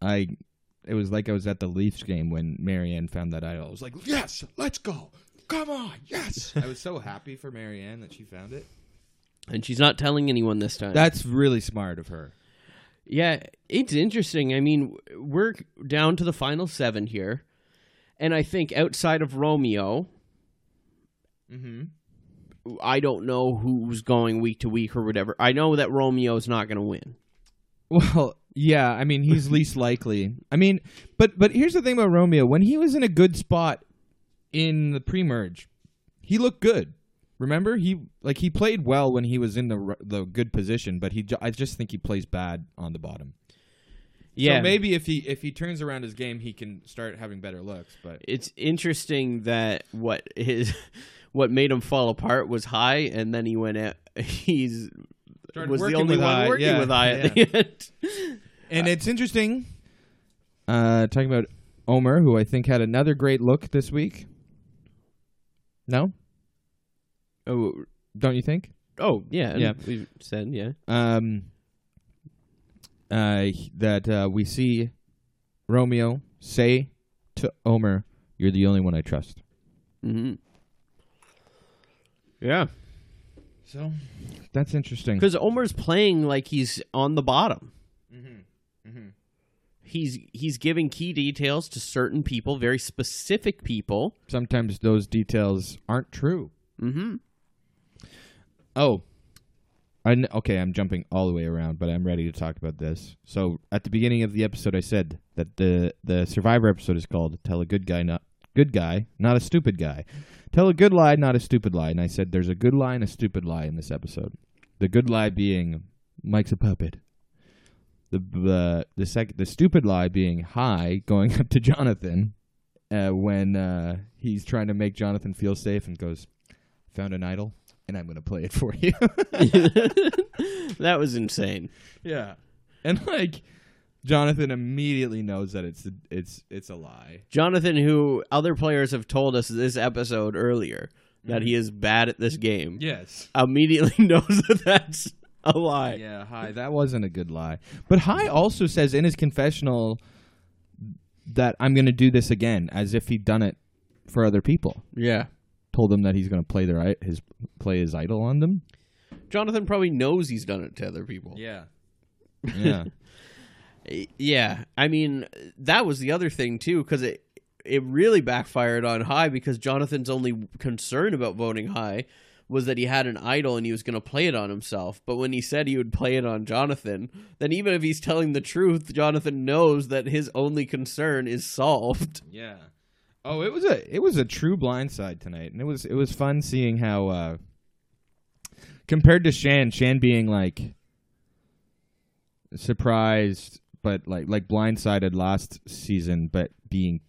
I it was like I was at the Leafs game when Maryanne found that idol. I was like, "Yes, let's go! Come on, yes!" I was so happy for Maryanne that she found it. and she's not telling anyone this time. That's really smart of her. Yeah, it's interesting. I mean, we're down to the final seven here, and I think outside of Romeo, Mm-hmm. I don't know who's going week to week or whatever. I know that Romeo's not going to win. Well, yeah, I mean he's least likely. I mean, but but here's the thing about Romeo: when he was in a good spot in the pre-merge, he looked good. Remember, he like he played well when he was in the the good position, but he I just think he plays bad on the bottom. Yeah, so maybe if he if he turns around his game, he can start having better looks. But it's interesting that what his what made him fall apart was Hai, and then he went out. He's Started was the only one Hai, working yeah, with Hai at the end. and it's interesting. Uh, talking about Omer, who I think had another great look this week. No, oh, don't you think? oh yeah, Yeah. We said yeah. um, uh, that uh, we see Romeo say to Omer, "You're the only one I trust." hmm Yeah, So that's interesting. because Omer's playing like he's on the bottom. He's he's giving key details to certain people, very specific people. Sometimes those details aren't true. Mm-hmm. Oh, I okay. I'm jumping all the way around, but I'm ready to talk about this. So at the beginning of the episode, I said that the the Survivor episode is called "Tell a Good Guy Not Good Guy, Not a Stupid Guy." Tell a good lie, not a stupid lie. And I said there's a good lie and a stupid lie in this episode. The good lie being Mike's a puppet. The the the sec- the stupid lie being Hai going up to Jonathan uh, when uh, he's trying to make Jonathan feel safe and goes, "Found an idol." And I'm going to play it for you. that was insane. Yeah, and like Jonathan immediately knows that it's it's it's a lie. Jonathan, who other players have told us this episode earlier that he is bad at this game, Yes. immediately knows that that's a lie. Yeah, Hai. That wasn't a good lie. But Hai also says in his confessional that I'm going to do this again, as if he'd done it for other people. Yeah. Told them that he's going to play their his play his idol on them. Jonathan probably knows he's done it to other people. Yeah. Yeah. Yeah, I mean that was the other thing too, because it it really backfired on Hai because Jonathan's only concern about voting Hai was that he had an idol and he was going to play it on himself. But when he said he would play it on Jonathan, then even if he's telling the truth, Jonathan knows that his only concern is solved. Yeah. Oh, it was a it was a true blindside tonight, and it was it was fun seeing how uh compared to Shan, Shan being like surprised, but like like blindsided last season, but being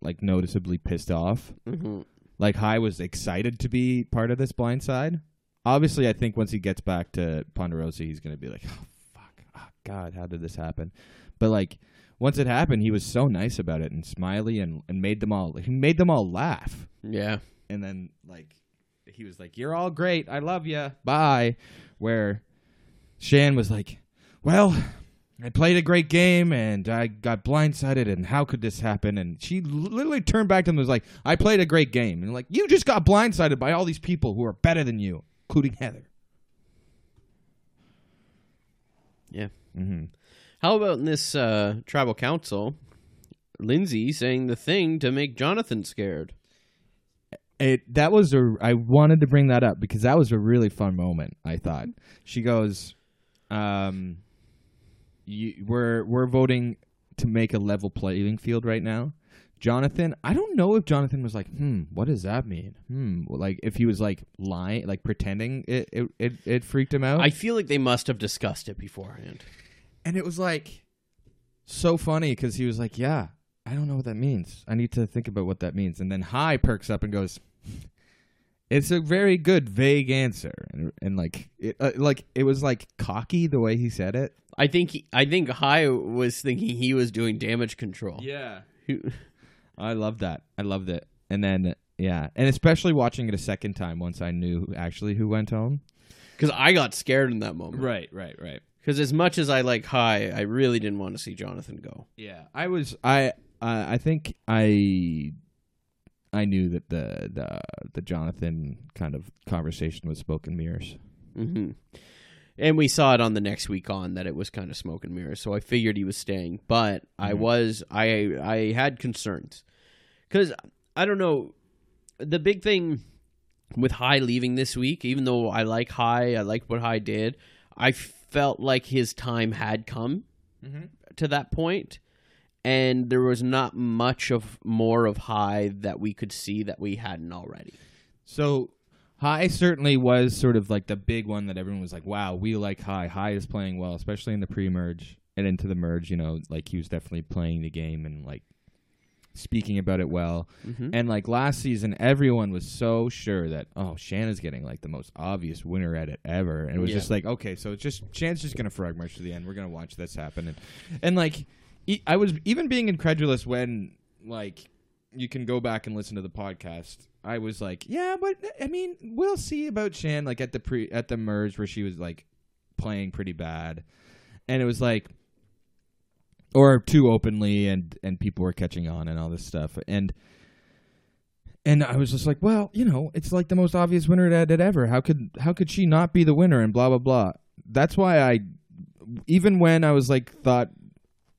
like noticeably pissed off. Mm-hmm. Like Hai was excited to be part of this blindside. Obviously, I think once he gets back to Ponderosa, he's gonna be like, "Oh fuck, oh god, how did this happen?" But like once it happened, he was so nice about it and smiley and and made them all he made them all laugh. Yeah. And then like he was like, "You're all great. I love you. Bye." Where Shan was like, "Well, I played a great game and I got blindsided and how could this happen?" And she literally turned back to him and was like, "I played a great game." And like, "You just got blindsided by all these people who are better than you, including Heather." Yeah. Mm-hmm. How about in this uh, tribal council, Lindsay saying the thing to make Jonathan scared? it that was a I wanted to bring that up because that was a really fun moment. I thought she goes, um, you, we're we're voting to make a level playing field right now. Jonathan, I don't know if Jonathan was like, hmm, what does that mean? Hmm, like if he was like lying, like pretending it it it, it freaked him out. I feel like they must have discussed it beforehand. and it was like so funny because he was like, "Yeah, I don't know what that means. I need to think about what that means." And then Hai perks up and goes, "It's a very good vague answer," and, and like it, uh, like it was like cocky the way he said it. I think he, I think Hai was thinking he was doing damage control. Yeah, I loved that. I loved it. And then yeah, and especially watching it a second time once I knew actually who went home. Because I got scared in that moment. Right, right, right. Because as much as I like Hai, I really didn't want to see Jonathan go. Yeah, I was. I uh, I think I I knew that the the the Jonathan kind of conversation was spoken mirrors. hmm And we saw it on the next week on that it was kind of smoke and mirrors. So I figured he was staying, but I Mhm. was I I had concerns because I don't know the big thing with Hai leaving this week. Even though I like Hai, I like what Hai did. I felt like his time had come to that point, and there was not much of more of Hai that we could see that we hadn't already. So Hai certainly was sort of like the big one that everyone was like, "Wow, we like Hai. Hai is playing well, especially in the pre-merge and into the merge." You know, like he was definitely playing the game and like speaking about it well. Mm-hmm. And like last season, everyone was so sure that oh, Shanna's getting like the most obvious winner at it ever, and it was Yeah. just like okay, so it's just Shan's just gonna frog march to the end. We're gonna watch this happen, and and like e- I was even being incredulous when like you can go back and listen to the podcast. I was like, yeah, but I mean, we'll see about Shan like at the pre at the merge where she was like playing pretty bad, and it was like or too openly and and people were catching on and all this stuff and and I was just like, well, you know, it's like the most obvious winner edit ever. How could how could she not be the winner and blah blah blah. That's why I even when I was like thought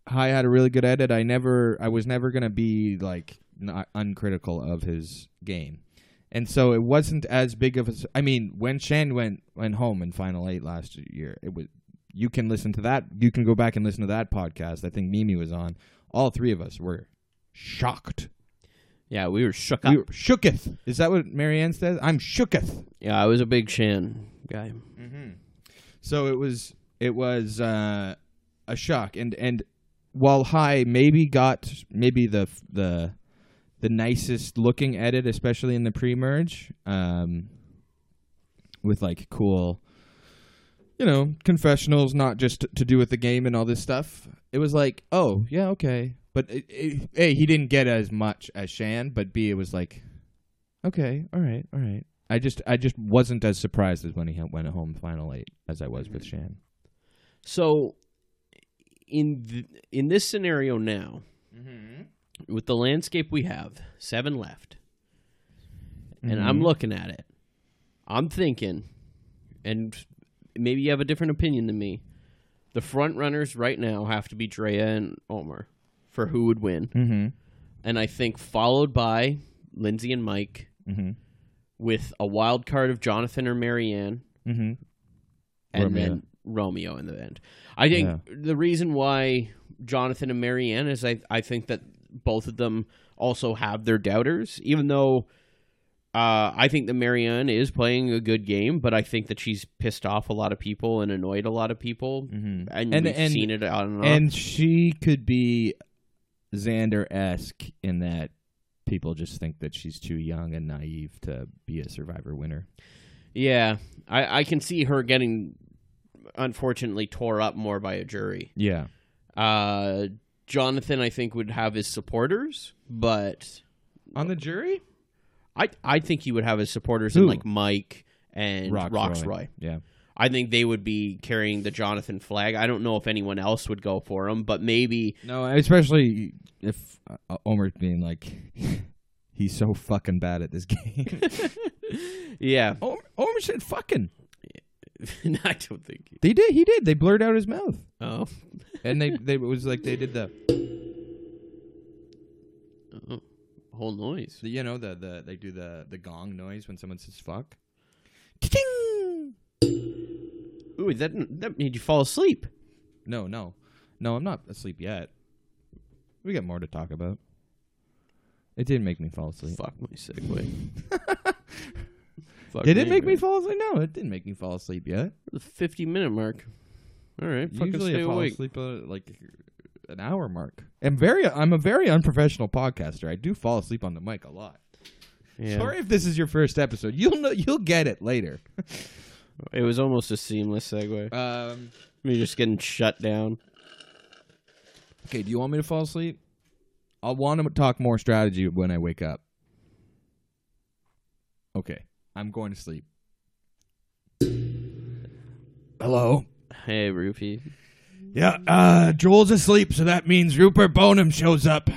Hai had a really good edit, I never I was never to be like not uncritical of his game. And so it wasn't as big of a. I mean, when Shan went went home in final 8 last year, it was you can listen to that. You can go back and listen to that podcast. I think Mimi was on. All three of us were shocked. Yeah, we were shook up. We were shooketh. Is that what Maryanne says? I'm shooketh. yeah, I was a big Shan guy. Mm-hmm. So it was it was uh, a shock, and and while Hai maybe got maybe the the the nicest looking edit, especially in the pre-merge, um, with like cool, you know, confessionals, not just to do with the game and all this stuff. It was like, oh yeah, okay, but it, it, a he didn't get as much as Shan, but b it was like, okay, all right, all right. I just I just wasn't as surprised as when he went home final eight as I was with Shan. So, in th- in this scenario now, with the landscape we have, seven left, and I'm looking at it. I'm thinking, and maybe you have a different opinion than me. The front runners right now have to be Drea and Omar for who would win, Mm-hmm. and I think followed by Lindsay and Mike Mm-hmm. with a wild card of Jonathan or Maryanne, Mm-hmm. and Romeo. then Romeo in the end. I think the reason why Jonathan and Maryanne is I I think that both of them also have their doubters, even though uh, I think that Maryanne is playing a good game, but I think that she's pissed off a lot of people and annoyed a lot of people, Mm-hmm. and, And- we've and- seen it on and. And she could be Xander esque in that people just think that she's too young and naive to be a survivor winner. yeah, I, I can see her getting unfortunately tore up more by a jury. Yeah. Uh, Jonathan, I think, would have his supporters, but On the jury? I I think he would have his supporters in Who? like Mike and Rocksroy. Roy. Yeah. I think they would be carrying the Jonathan flag. I don't know if anyone else would go for him, but maybe No, especially if uh, Omer's being like, he's so fucking bad at this game. yeah. Omer, Omer said fucking. I don't think. He, They did. He did. They blurred out his mouth, oh. and they they it was like they did the, oh, whole noise. the you know the the they do the the gong noise when someone says fuck. Ting! Ooh, that that made you fall asleep. No, no, no. I'm not asleep yet. We got more to talk about. It did make me fall asleep. Fuck my segue. Fuck Did it make me man. fall asleep? No, it didn't make me fall asleep yet. The fifty minute mark. All right, fucking Usually stay I fall awake. asleep uh, like an hour mark. I'm very I'm a very unprofessional podcaster. I do fall asleep on the mic a lot. Yeah. Sorry if this is your first episode. You'll know you'll get it later. It was almost a seamless segue. Um, Me just getting shut down. okay, do you want me to fall asleep? I'll want to talk more strategy when I wake up. Okay, I'm going to sleep. Hello. Hey, Rupee. Yeah, uh, Joel's asleep, so that means Rupert Boneham shows up.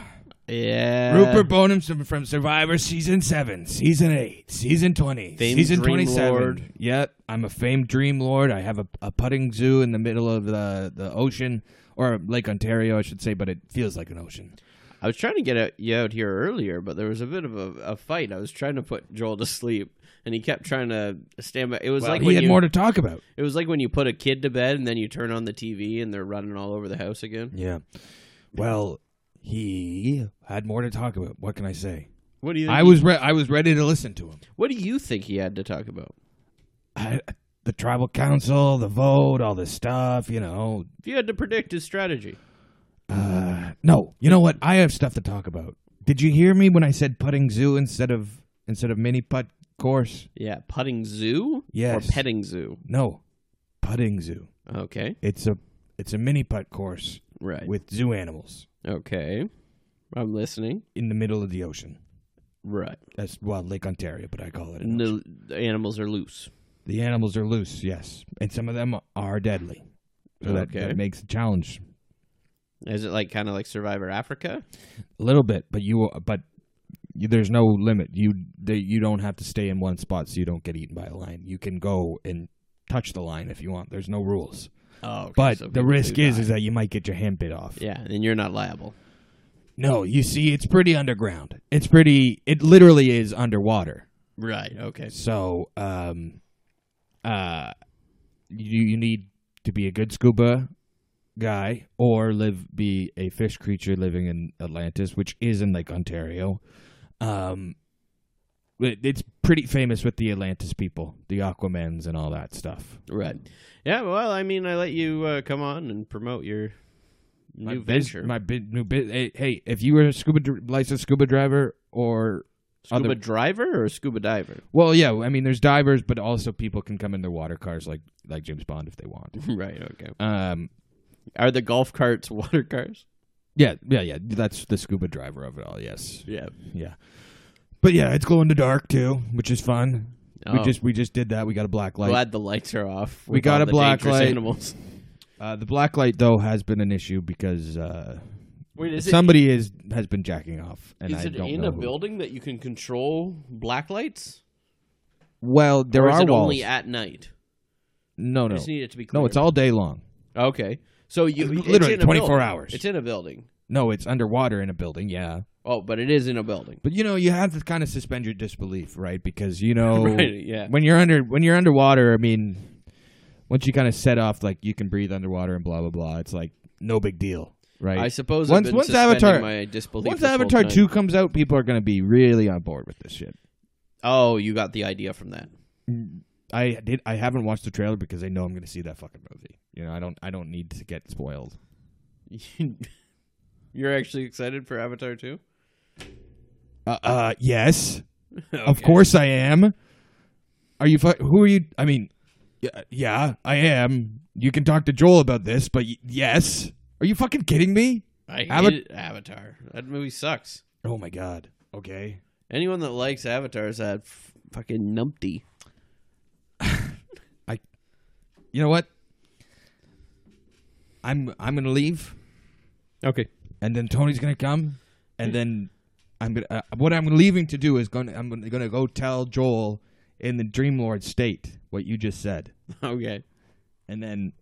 Yeah. Rupert Boneham from, from Survivor season seven, season eight, season twenty, Famed season Dream twenty-seven. Lord. Yep, I'm a famed dream lord. I have a, a putting zoo in the middle of the the ocean or Lake Ontario, I should say, but it feels like an ocean. I was trying to get out, you out here earlier, but there was a bit of a, a fight. I was trying to put Joel to sleep, and he kept trying to stand by. It was like he had you, more to talk about. it was like when you put a kid to bed and then you turn on the TV and they're running all over the house again. Yeah. Well, he had more to talk about. What can I say? What do you? Think I was re- I was ready to listen to him. What do you think he had to talk about? I, the tribal council, the vote, all this stuff. You know, If you had to predict his strategy, Uh, no. You know what? I have stuff to talk about. Did you hear me when I said putting zoo instead of instead of mini putt course? yeah, putting zoo Yes. or petting zoo. No, putting zoo. Okay, It's a it's a mini putt course right. with zoo animals okay, I'm listening. in the middle of the ocean. Right, That's well Lake Ontario, but I call it. An ocean. the, the animals are loose. The animals are loose, yes, and some of them are deadly. So that, Okay. that makes a challenge Is it like kind of like Survivor Africa? a little bit, but you but there's no limit. You they, you don't have to stay in one spot so you don't get eaten by a lion. You can go and touch the line if you want. There's no rules. Oh, But so the risk is die. is that you might get your hand bit off. yeah, and you're not liable. No, you see, it's pretty underground. It's pretty. It literally is underwater. Right. Okay. So, um, uh, you you need to be a good scuba guy or live be a fish creature living in Atlantis, which is in Lake Ontario. Um, it's pretty famous with the Atlantis people, the Aquamans, and all that stuff. Right. Yeah. Well, I mean, I let you uh, come on and promote your new my biz- venture. my big new bit. Hey, hey, if you were a scuba dr- licensed scuba driver or scuba other- driver or scuba diver? well, yeah, I mean, there's divers, but also people can come in their water cars like like James Bond if they want. right. Okay. Um, Are the golf carts water cars? Yeah, yeah, yeah. That's the scuba driver of it all. Yes, Yeah. yeah. But yeah, it's glow in the dark too, which is fun. We Oh. just we just did that. We got a black light. Glad the lights are off. We with got all a the black dangerous light. Animals. Uh, the black light though has been an issue because uh, Wait, is somebody is has been jacking off, and is I it don't in know a who. building that you can control black lights? Well, there or is are it walls. only at night? no, I no, just need it to be clear. no. It's all day long. okay. So you literally 24 building. hours. It's in a building. No, it's underwater in a building. Yeah, Oh, but it is in a building. but you know you have to kind of suspend your disbelief, right? Because you know Right, yeah. when you're under when you're underwater. I mean, once you kind of set off like you can breathe underwater and blah blah blah. It's like no big deal, right? I suppose Once- once Avatar- my disbelief. Once Avatar two comes out, people are going to be really on board with this shit. Oh, you got the idea from that. Mm, I did. I haven't watched the trailer because I know I'm going to see that fucking movie. You know, I don't. I don't need to get spoiled. You're actually excited for Avatar 2? Uh, uh yes, of course I am. Are you? fu- Who are you? I mean, yeah, yeah, I am. You can talk to Joel about this, but y- yes. Are you fucking kidding me? I Ava- hate Avatar. That movie sucks. Oh my god. Okay. Anyone that likes Avatar is that f- fucking numpty. I, You know what? I'm I'm gonna leave, Okay. and then Tony's gonna come, and then I'm gonna. Uh, what I'm leaving to do is going to, I'm gonna, gonna go tell Joel in the Dreamlord state what you just said, Okay. and then.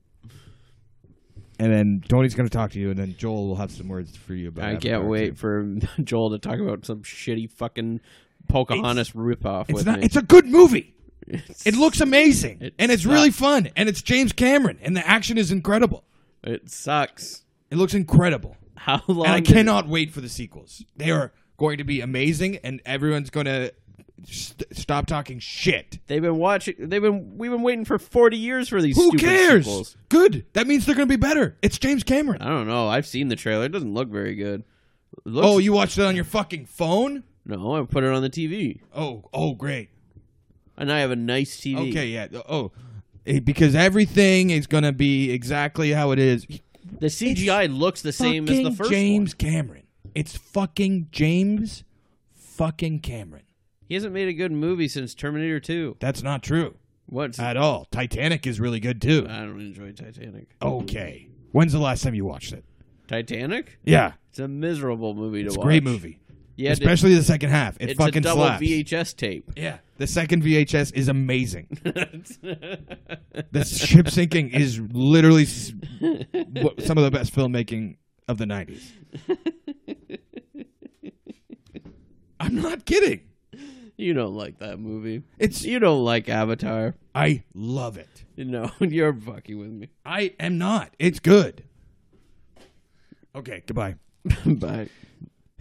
And then Tony's gonna talk to you, and then Joel will have some words for you about. I can't wait for Joel to talk about some shitty fucking Pocahontas ripoff It's with not. me. It's a good movie. It's- It looks amazing, It and it's really fun, and it's James Cameron, and the action is incredible. It sucks. It looks incredible. How long? and I cannot wait for the sequels. They are going to be amazing, and everyone's going to st- stop talking shit. They've been watching. They've been. We've been waiting for forty years for these. Who cares? sequels. Good. That means they're going to be better. It's James Cameron. I don't know. I've seen the trailer. It doesn't look very good. Looks, Oh, you watched it on your fucking phone? no! I put it on the TV, Oh, oh, great. and I have a nice TV. Okay, yeah. Oh, because everything is going to be exactly how it is. The CGI looks the same as the first James one. Cameron. It's fucking James fucking Cameron. He hasn't made a good movie since Terminator Two. That's not true What's? at all. Titanic is really good too. I don't enjoy Titanic. Okay. When's the last time you watched it? Titanic? Yeah. It's a miserable movie to It's a watch. great movie. Yeah, Especially the second half. It it's fucking a double slaps. VHS tape. Yeah. The second VHS is amazing. the ship sinking is literally s- what- some of the best filmmaking of the 90s. I'm not kidding. you don't like that movie. It's You don't like Avatar. I love it. No, you're fucking with me. I am not. It's good. Okay, goodbye. Bye.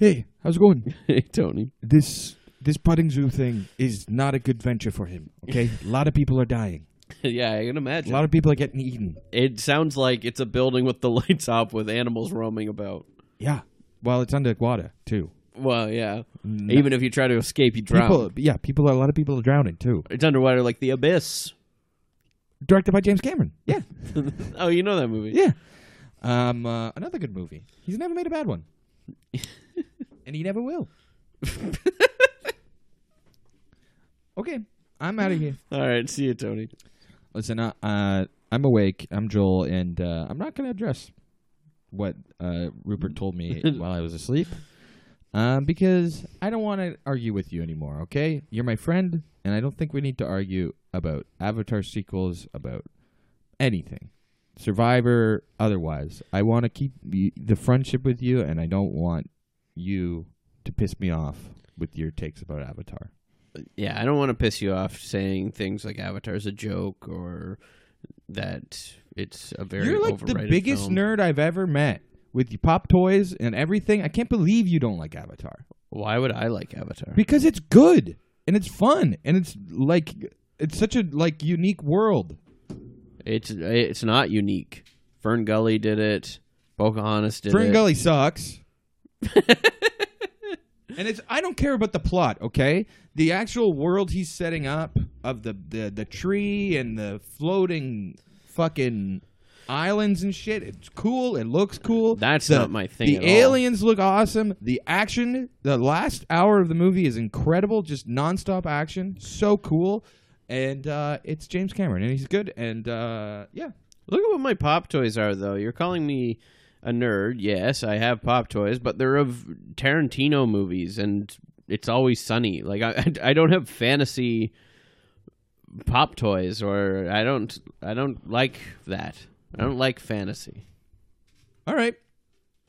Hey, how's it going? Hey, Tony. This this petting zoo thing is not a good venture for him. Okay, a lot of people are dying. yeah, I can imagine. A lot of people are getting eaten. It sounds like it's a building with the lights off with animals roaming about. Yeah. Well, it's underwater too. Well, yeah. Even if you try to escape, you drown. People, yeah, people. A lot of people are drowning too. It's underwater like the abyss. Directed by James Cameron. Yeah, oh, you know that movie. yeah. Um, uh, another good movie. He's never made a bad one, and he never will. okay, I'm out of here. All right, see you, Tony. Listen, uh, uh, I'm awake. I'm Joel, and uh, I'm not going to address what uh, Rupert told me while I was asleep, um, because I don't want to argue with you anymore. Okay, you're my friend, and I don't think we need to argue about Avatar sequels, about anything, Survivor, otherwise. I want to keep the friendship with you, and I don't want you to piss me off with your takes about Avatar. Yeah, I don't want to piss you off saying things like Avatar's a joke or that it's a very You're like the biggest film. nerd I've ever met with your pop toys and everything. I can't believe you don't like Avatar Why would I like Avatar? because it's good and it's fun and it's like it's such a like unique world. It's it's not unique. Fern Gully did it. Pocahontas did Fern it. Fern Gully sucks. and it's I don't care about the plot, okay? The actual world he's setting up of the the, the tree and the floating fucking islands and shit. It's cool. It looks cool. That's The- not my thing The at all. aliens look awesome. The action, the last hour of the movie is incredible. Just nonstop action. So cool. And uh, it's James Cameron, and he's good. And uh, yeah, Look at what my pop toys are, though. You're calling me a nerd. Yes, I have pop toys, but they're of Tarantino movies, and it's always sunny. Like I, I don't have fantasy pop toys, or I don't. I don't like that. I don't like fantasy. All right.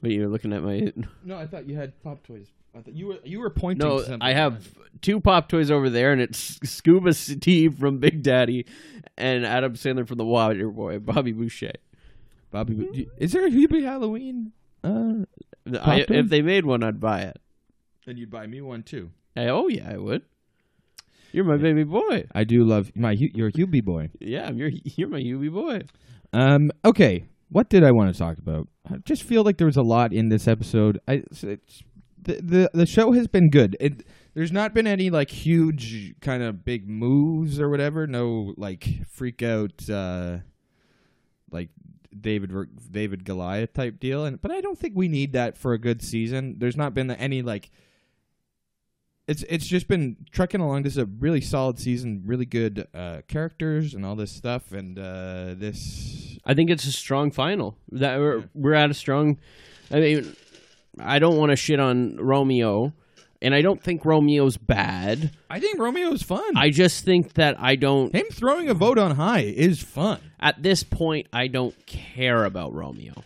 But you're looking at my. No, I thought you had pop toys. I thought you were you were pointing. No, to something. I have two pop toys over there, and it's Scuba Steve from Big Daddy, and Adam Sandler from The Water Boy, Bobby Boucher. Bobby. do- Is there a Hubie Halloween? Uh, I, if they made one, I'd buy it. then you'd buy me one too. Hey, oh yeah, I would. You're my baby boy. I do love my. Hu- You're a Hubie boy. Yeah, you're you're my Hubie boy. Um. Okay. What did I want to talk about? I just feel like there was a lot in this episode. I it's, it's- the the the show has been good. It there's not been any like huge kind of big moves or whatever. No like freak out uh like David David Goliath type deal. And but I don't think we need that for a good season. There's not been any like. It's it's just been trekking along. This is a really solid season, really good uh, characters and all this stuff. And uh, this I think it's a strong final. That we're, we're at a strong. I mean, I don't want to shit on Romeo, and I don't think Romeo's bad. I think Romeo's fun. I just think that I don't. Him throwing a vote on Hai is fun. At this point, I don't care about Romeo.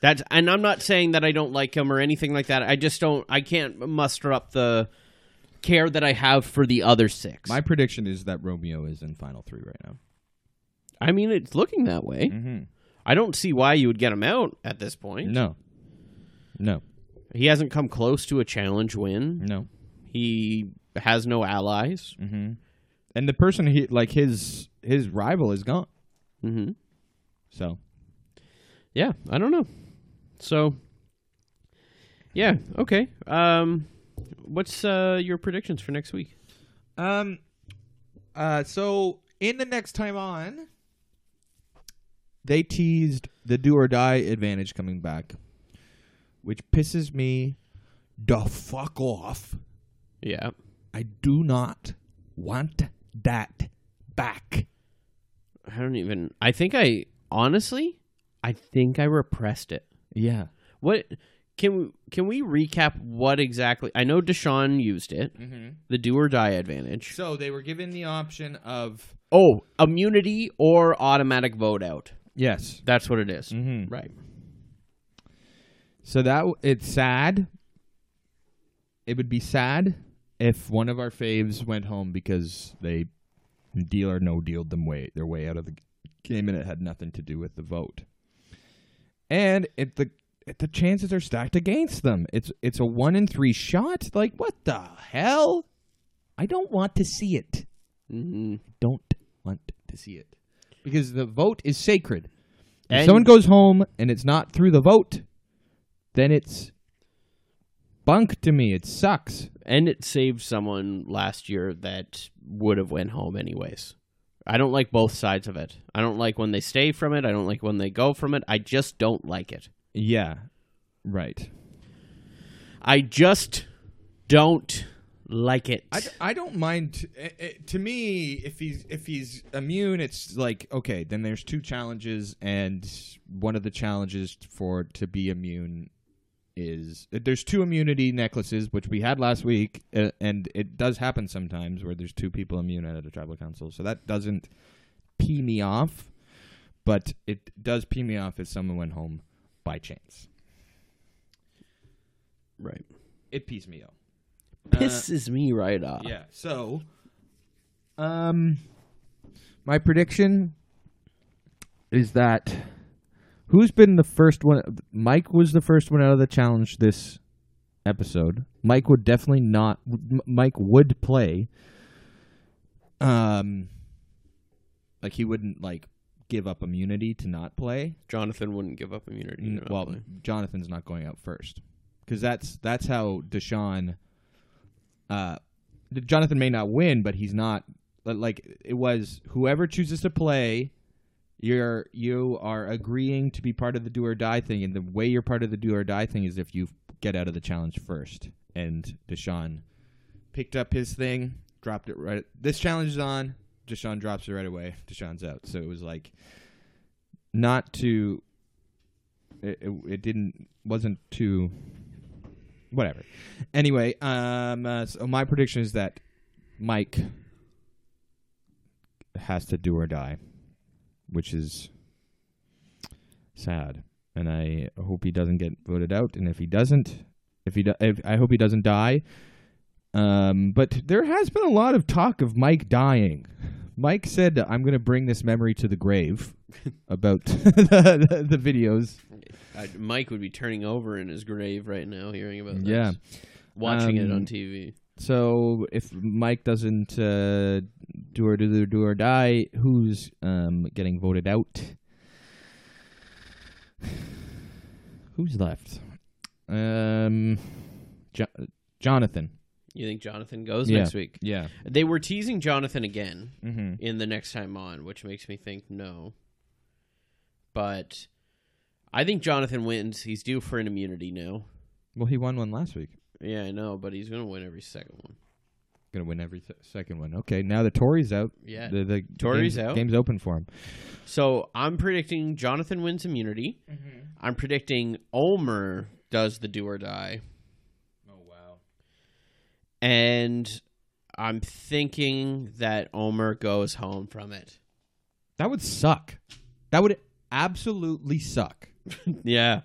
That's and I'm not saying that I don't like him or anything like that. I just don't. I can't muster up the care that I have for the other six. My prediction is that Romeo is in final three right now. I mean, it's looking that way. Mm-hmm. I don't see why you would get him out at this point. No, no, He hasn't come close to a challenge win. no. He has no allies. Mm-hmm. And the person he like his his rival is gone. hmm So Yeah, I don't know. So, yeah, okay. Um, what's uh, your predictions for next week? Um. Uh. So in the next time on, they teased the do or die advantage coming back, which pisses me the fuck off. Yeah, I do not want that back. I don't even. I think I honestly, I think I repressed it. Yeah. What can we can we recap what exactly? I know Deshawn used it, Mm-hmm. the do or die advantage. So they were given the option of Oh, immunity or automatic vote out. yes. That's what it is. Mm-hmm. Right. So that it's sad. It would be sad if one of our faves went home because they deal or no dealed them way their way out of the game and it had nothing to do with the vote. And it the it, the chances are stacked against them. It's it's a one in three shot. Like what the hell? I don't want to see it. hmm Don't want to see it because the vote is sacred. If And- someone goes home and it's not through the vote, then it's bunk to me. It sucks. and it saved someone last year that would have went home anyways. I don't like both sides of it. I don't like when they stay from it. I don't like when they go from it. I just don't like it. Yeah, right. I just don't like it. I, I don't mind. eh, eh, to me, if he's if he's immune, it's like okay. Then there's two challenges, and one of the challenges for to be immune is there's two immunity necklaces, which we had last week, uh, and it does happen sometimes where there's two people immune at a tribal council. So that doesn't pee me off, but it does pee me off if someone went home by chance. right. It pees me off. Pisses me right off. Yeah. So, um, my prediction is that who's been the first one? Mike was the first one out of the challenge this episode. Mike would definitely not. Mike would play. Um, like he wouldn't like give up immunity to not play. Jonathan wouldn't give up immunity. well, play. Jonathan's not going out first because that's that's how Deshawn. Uh, Jonathan may not win, but he's not like it was. Whoever chooses to play, you're you are agreeing to be part of the do or die thing, and the way you're part of the do or die thing is if you get out of the challenge first. And Deshawn picked up his thing, dropped it right. This challenge is on. Deshawn drops it right away. Deshawn's out. So it was like not to it, it, it didn't wasn't too whatever anyway um uh, so my prediction is that mike has to do or die, which is sad. And I hope he doesn't get voted out. And if he doesn't, if he, do, if I hope he doesn't die. Um, but there has been a lot of talk of Mike dying. Mike said, "I'm going to bring this memory to the grave." about the, the, the videos. Uh, Mike would be turning over in his grave right now, hearing about this. Yeah. watching it Um, on TV. So if Mike doesn't uh, do or do, do or die, who's um, getting voted out? Who's left? Um, jo- Jonathan. You think Jonathan goes Yeah. next week? Yeah. They were teasing Jonathan again Mm-hmm. in the next time on, which makes me think no. But I think Jonathan wins. He's due for an immunity now. Well, he won one last week. Yeah, I know, but he's gonna win every second one. Gonna win every th- second one. Okay, now the Tori's out. Yeah. The, the Tori's game's, out. Game's open for him. So I'm predicting Jonathan wins immunity. I'm predicting Omar does the do or die. Oh wow. And I'm thinking that Omar goes home from it. That would suck. That would absolutely suck. Yeah.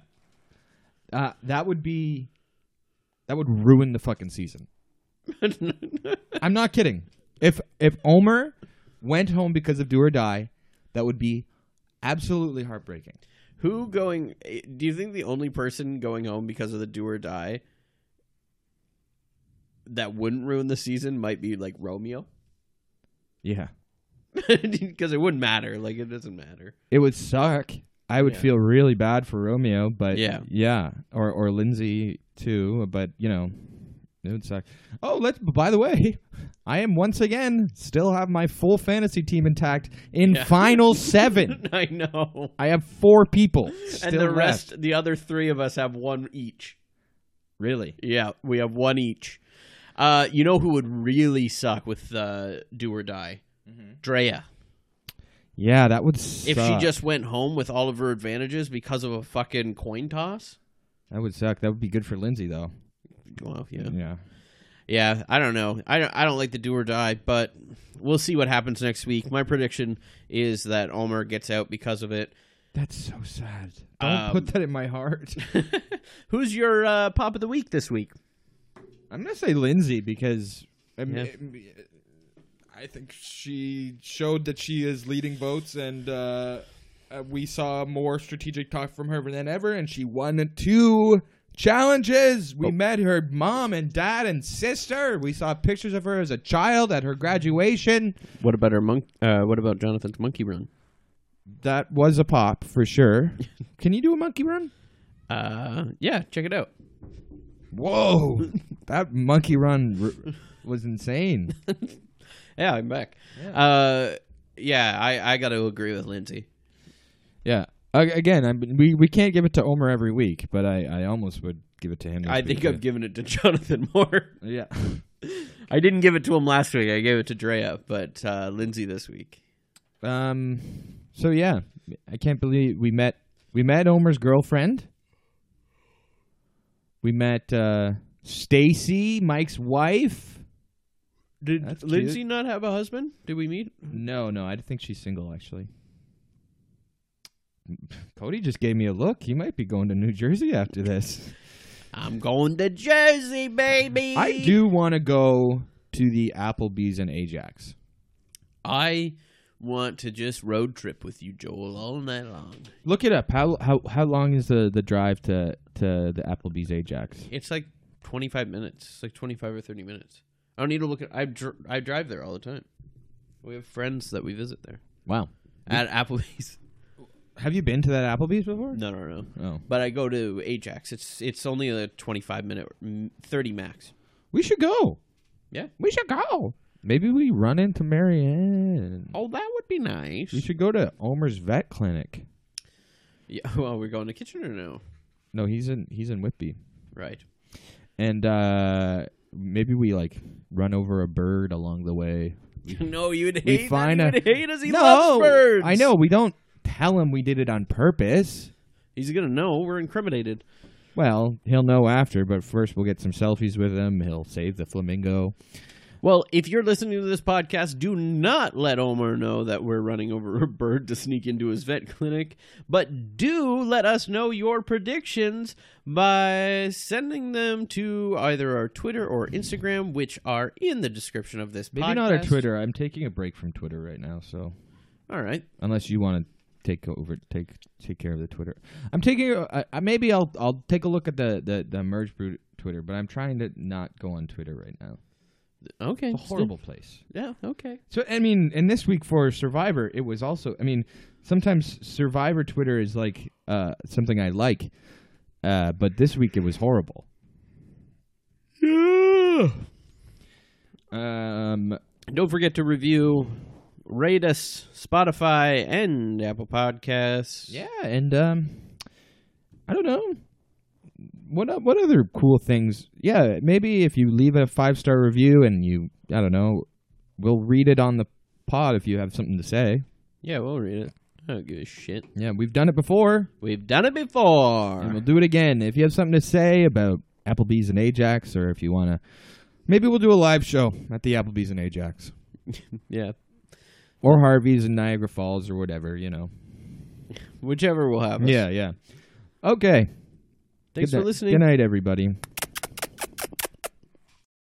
Uh, that would be. That would ruin the fucking season. I'm not kidding. If if Omar went home because of do or die, that would be absolutely heartbreaking. Who going? Do you think the only person going home because of the do or die that wouldn't ruin the season might be like Romeo? Yeah, Because it wouldn't matter. Like it doesn't matter. it would suck. I would Yeah. feel really bad for Romeo, but Yeah. yeah, or or Lindsay too. But you know, it would suck. Oh, let's. By the way, I am once again still have my full fantasy team intact in Yeah. final seven. I know. I have four people, and the left. rest, the other three of us have one each. Really? Yeah, we have one each. Uh, you know who would really suck with uh, do or die? Drea. Yeah, that would. Suck. If she just went home with all of her advantages because of a fucking coin toss. that would suck. That would be good for Lindsay though. Well, yeah. Yeah. Yeah, I don't know. I don't, I don't like the do or die, but we'll see what happens next week. My prediction is that Omar gets out because of it. That's so sad. Don't Um, put that in my heart. Who's your uh, pop of the week this week? I'm gonna say Lindsay because I, Yeah. I think she showed that she is leading votes, and uh, uh, we saw more strategic talk from her than ever, and she won two challenges. We Oh. met her mom and dad and sister. We saw pictures of her as a child at her graduation. What about her monk? Uh, what about Jonathan's monkey run? That was a pop for sure. Can you do a monkey run? Uh, yeah, check it out. Whoa, that monkey run r- was insane. Yeah, I'm back. Uh, yeah, I, I got to agree with Lindsay. Yeah. Uh, again, I mean, we we can't give it to Omar every week, but I, I almost would give it to him. I think I'm giving it to Jonathan more. yeah. I didn't give it to him last week. I gave it to Drea, but uh, Lindsay this week. um. So yeah, I can't believe we met we met Omar's girlfriend. We met uh, Stacy, Mike's wife. Did That's Lindsay cute. not have a husband? Did we meet? No, no, I think she's single actually. Cody just gave me a look. He might be going to New Jersey after this. I'm going to Jersey, baby. I do want to go to the Applebee's in Ajax. I want to just road trip with you, Joel, all night long. Look it up. How how how long is the the drive to to the Applebee's Ajax? It's like 25 minutes. It's like 25 or 30 minutes. I don't need to look at. I dr- I drive there all the time. We have friends that we visit there Wow. at Applebee's. Have you been to that Applebee's before? No, no, no. Oh. But I go to Ajax. It's it's only a 25 minute, mm, 30 max. We should go. Yeah. We should go. Maybe we run into Maryanne. Oh, that would be nice. We should go to Omar's vet clinic. Yeah. Well, we're going to Kitchener now. No, he's in he's in Whitby. Right. And uh maybe we like run over a bird along the way. no, you would We hate. find that. a- You would hate us. He no, loves birds. I know. We don't tell him we did it on purpose. He's gonna know. We're incriminated. Well, he'll know after, but first we'll get some selfies with him. He'll save the flamingo. Well, if you're listening to this podcast, do not let Omar know that we're running over a bird to sneak into his vet clinic, but do let us know your predictions by sending them to either our Twitter or Instagram, which are in the description of this Maybe podcast. not our Twitter. I'm taking a break from Twitter right now, so All right. unless you want to take over, take take care of the Twitter. I'm taking. Uh, uh, maybe I'll I'll take a look at the the the Merge Boot Twitter, but I'm trying to not go on Twitter right now. Okay. A horrible place. Yeah, okay. So I mean, and this week for Survivor, it was also. I mean, sometimes Survivor Twitter is like uh, something I like, uh, but this week it was horrible. Yeah. Um. Don't forget to review, rate us, Spotify, and Apple Podcasts. Yeah, and um, I don't know. What what other cool things? Yeah, maybe if you leave a five star review and you, I don't know, we'll read it on the pod if you have something to say. Yeah, we'll read it. I don't give a shit. Yeah, we've done it before. We've done it before. And we'll do it again. If you have something to say about Applebee's and Ajax, or if you want to, maybe we'll do a live show at the Applebee's and Ajax, Yeah. or Harvey's in Niagara Falls, or whatever. You know. Whichever will have us. Yeah, yeah. Okay. Thanks for ni- listening. Good night, everybody.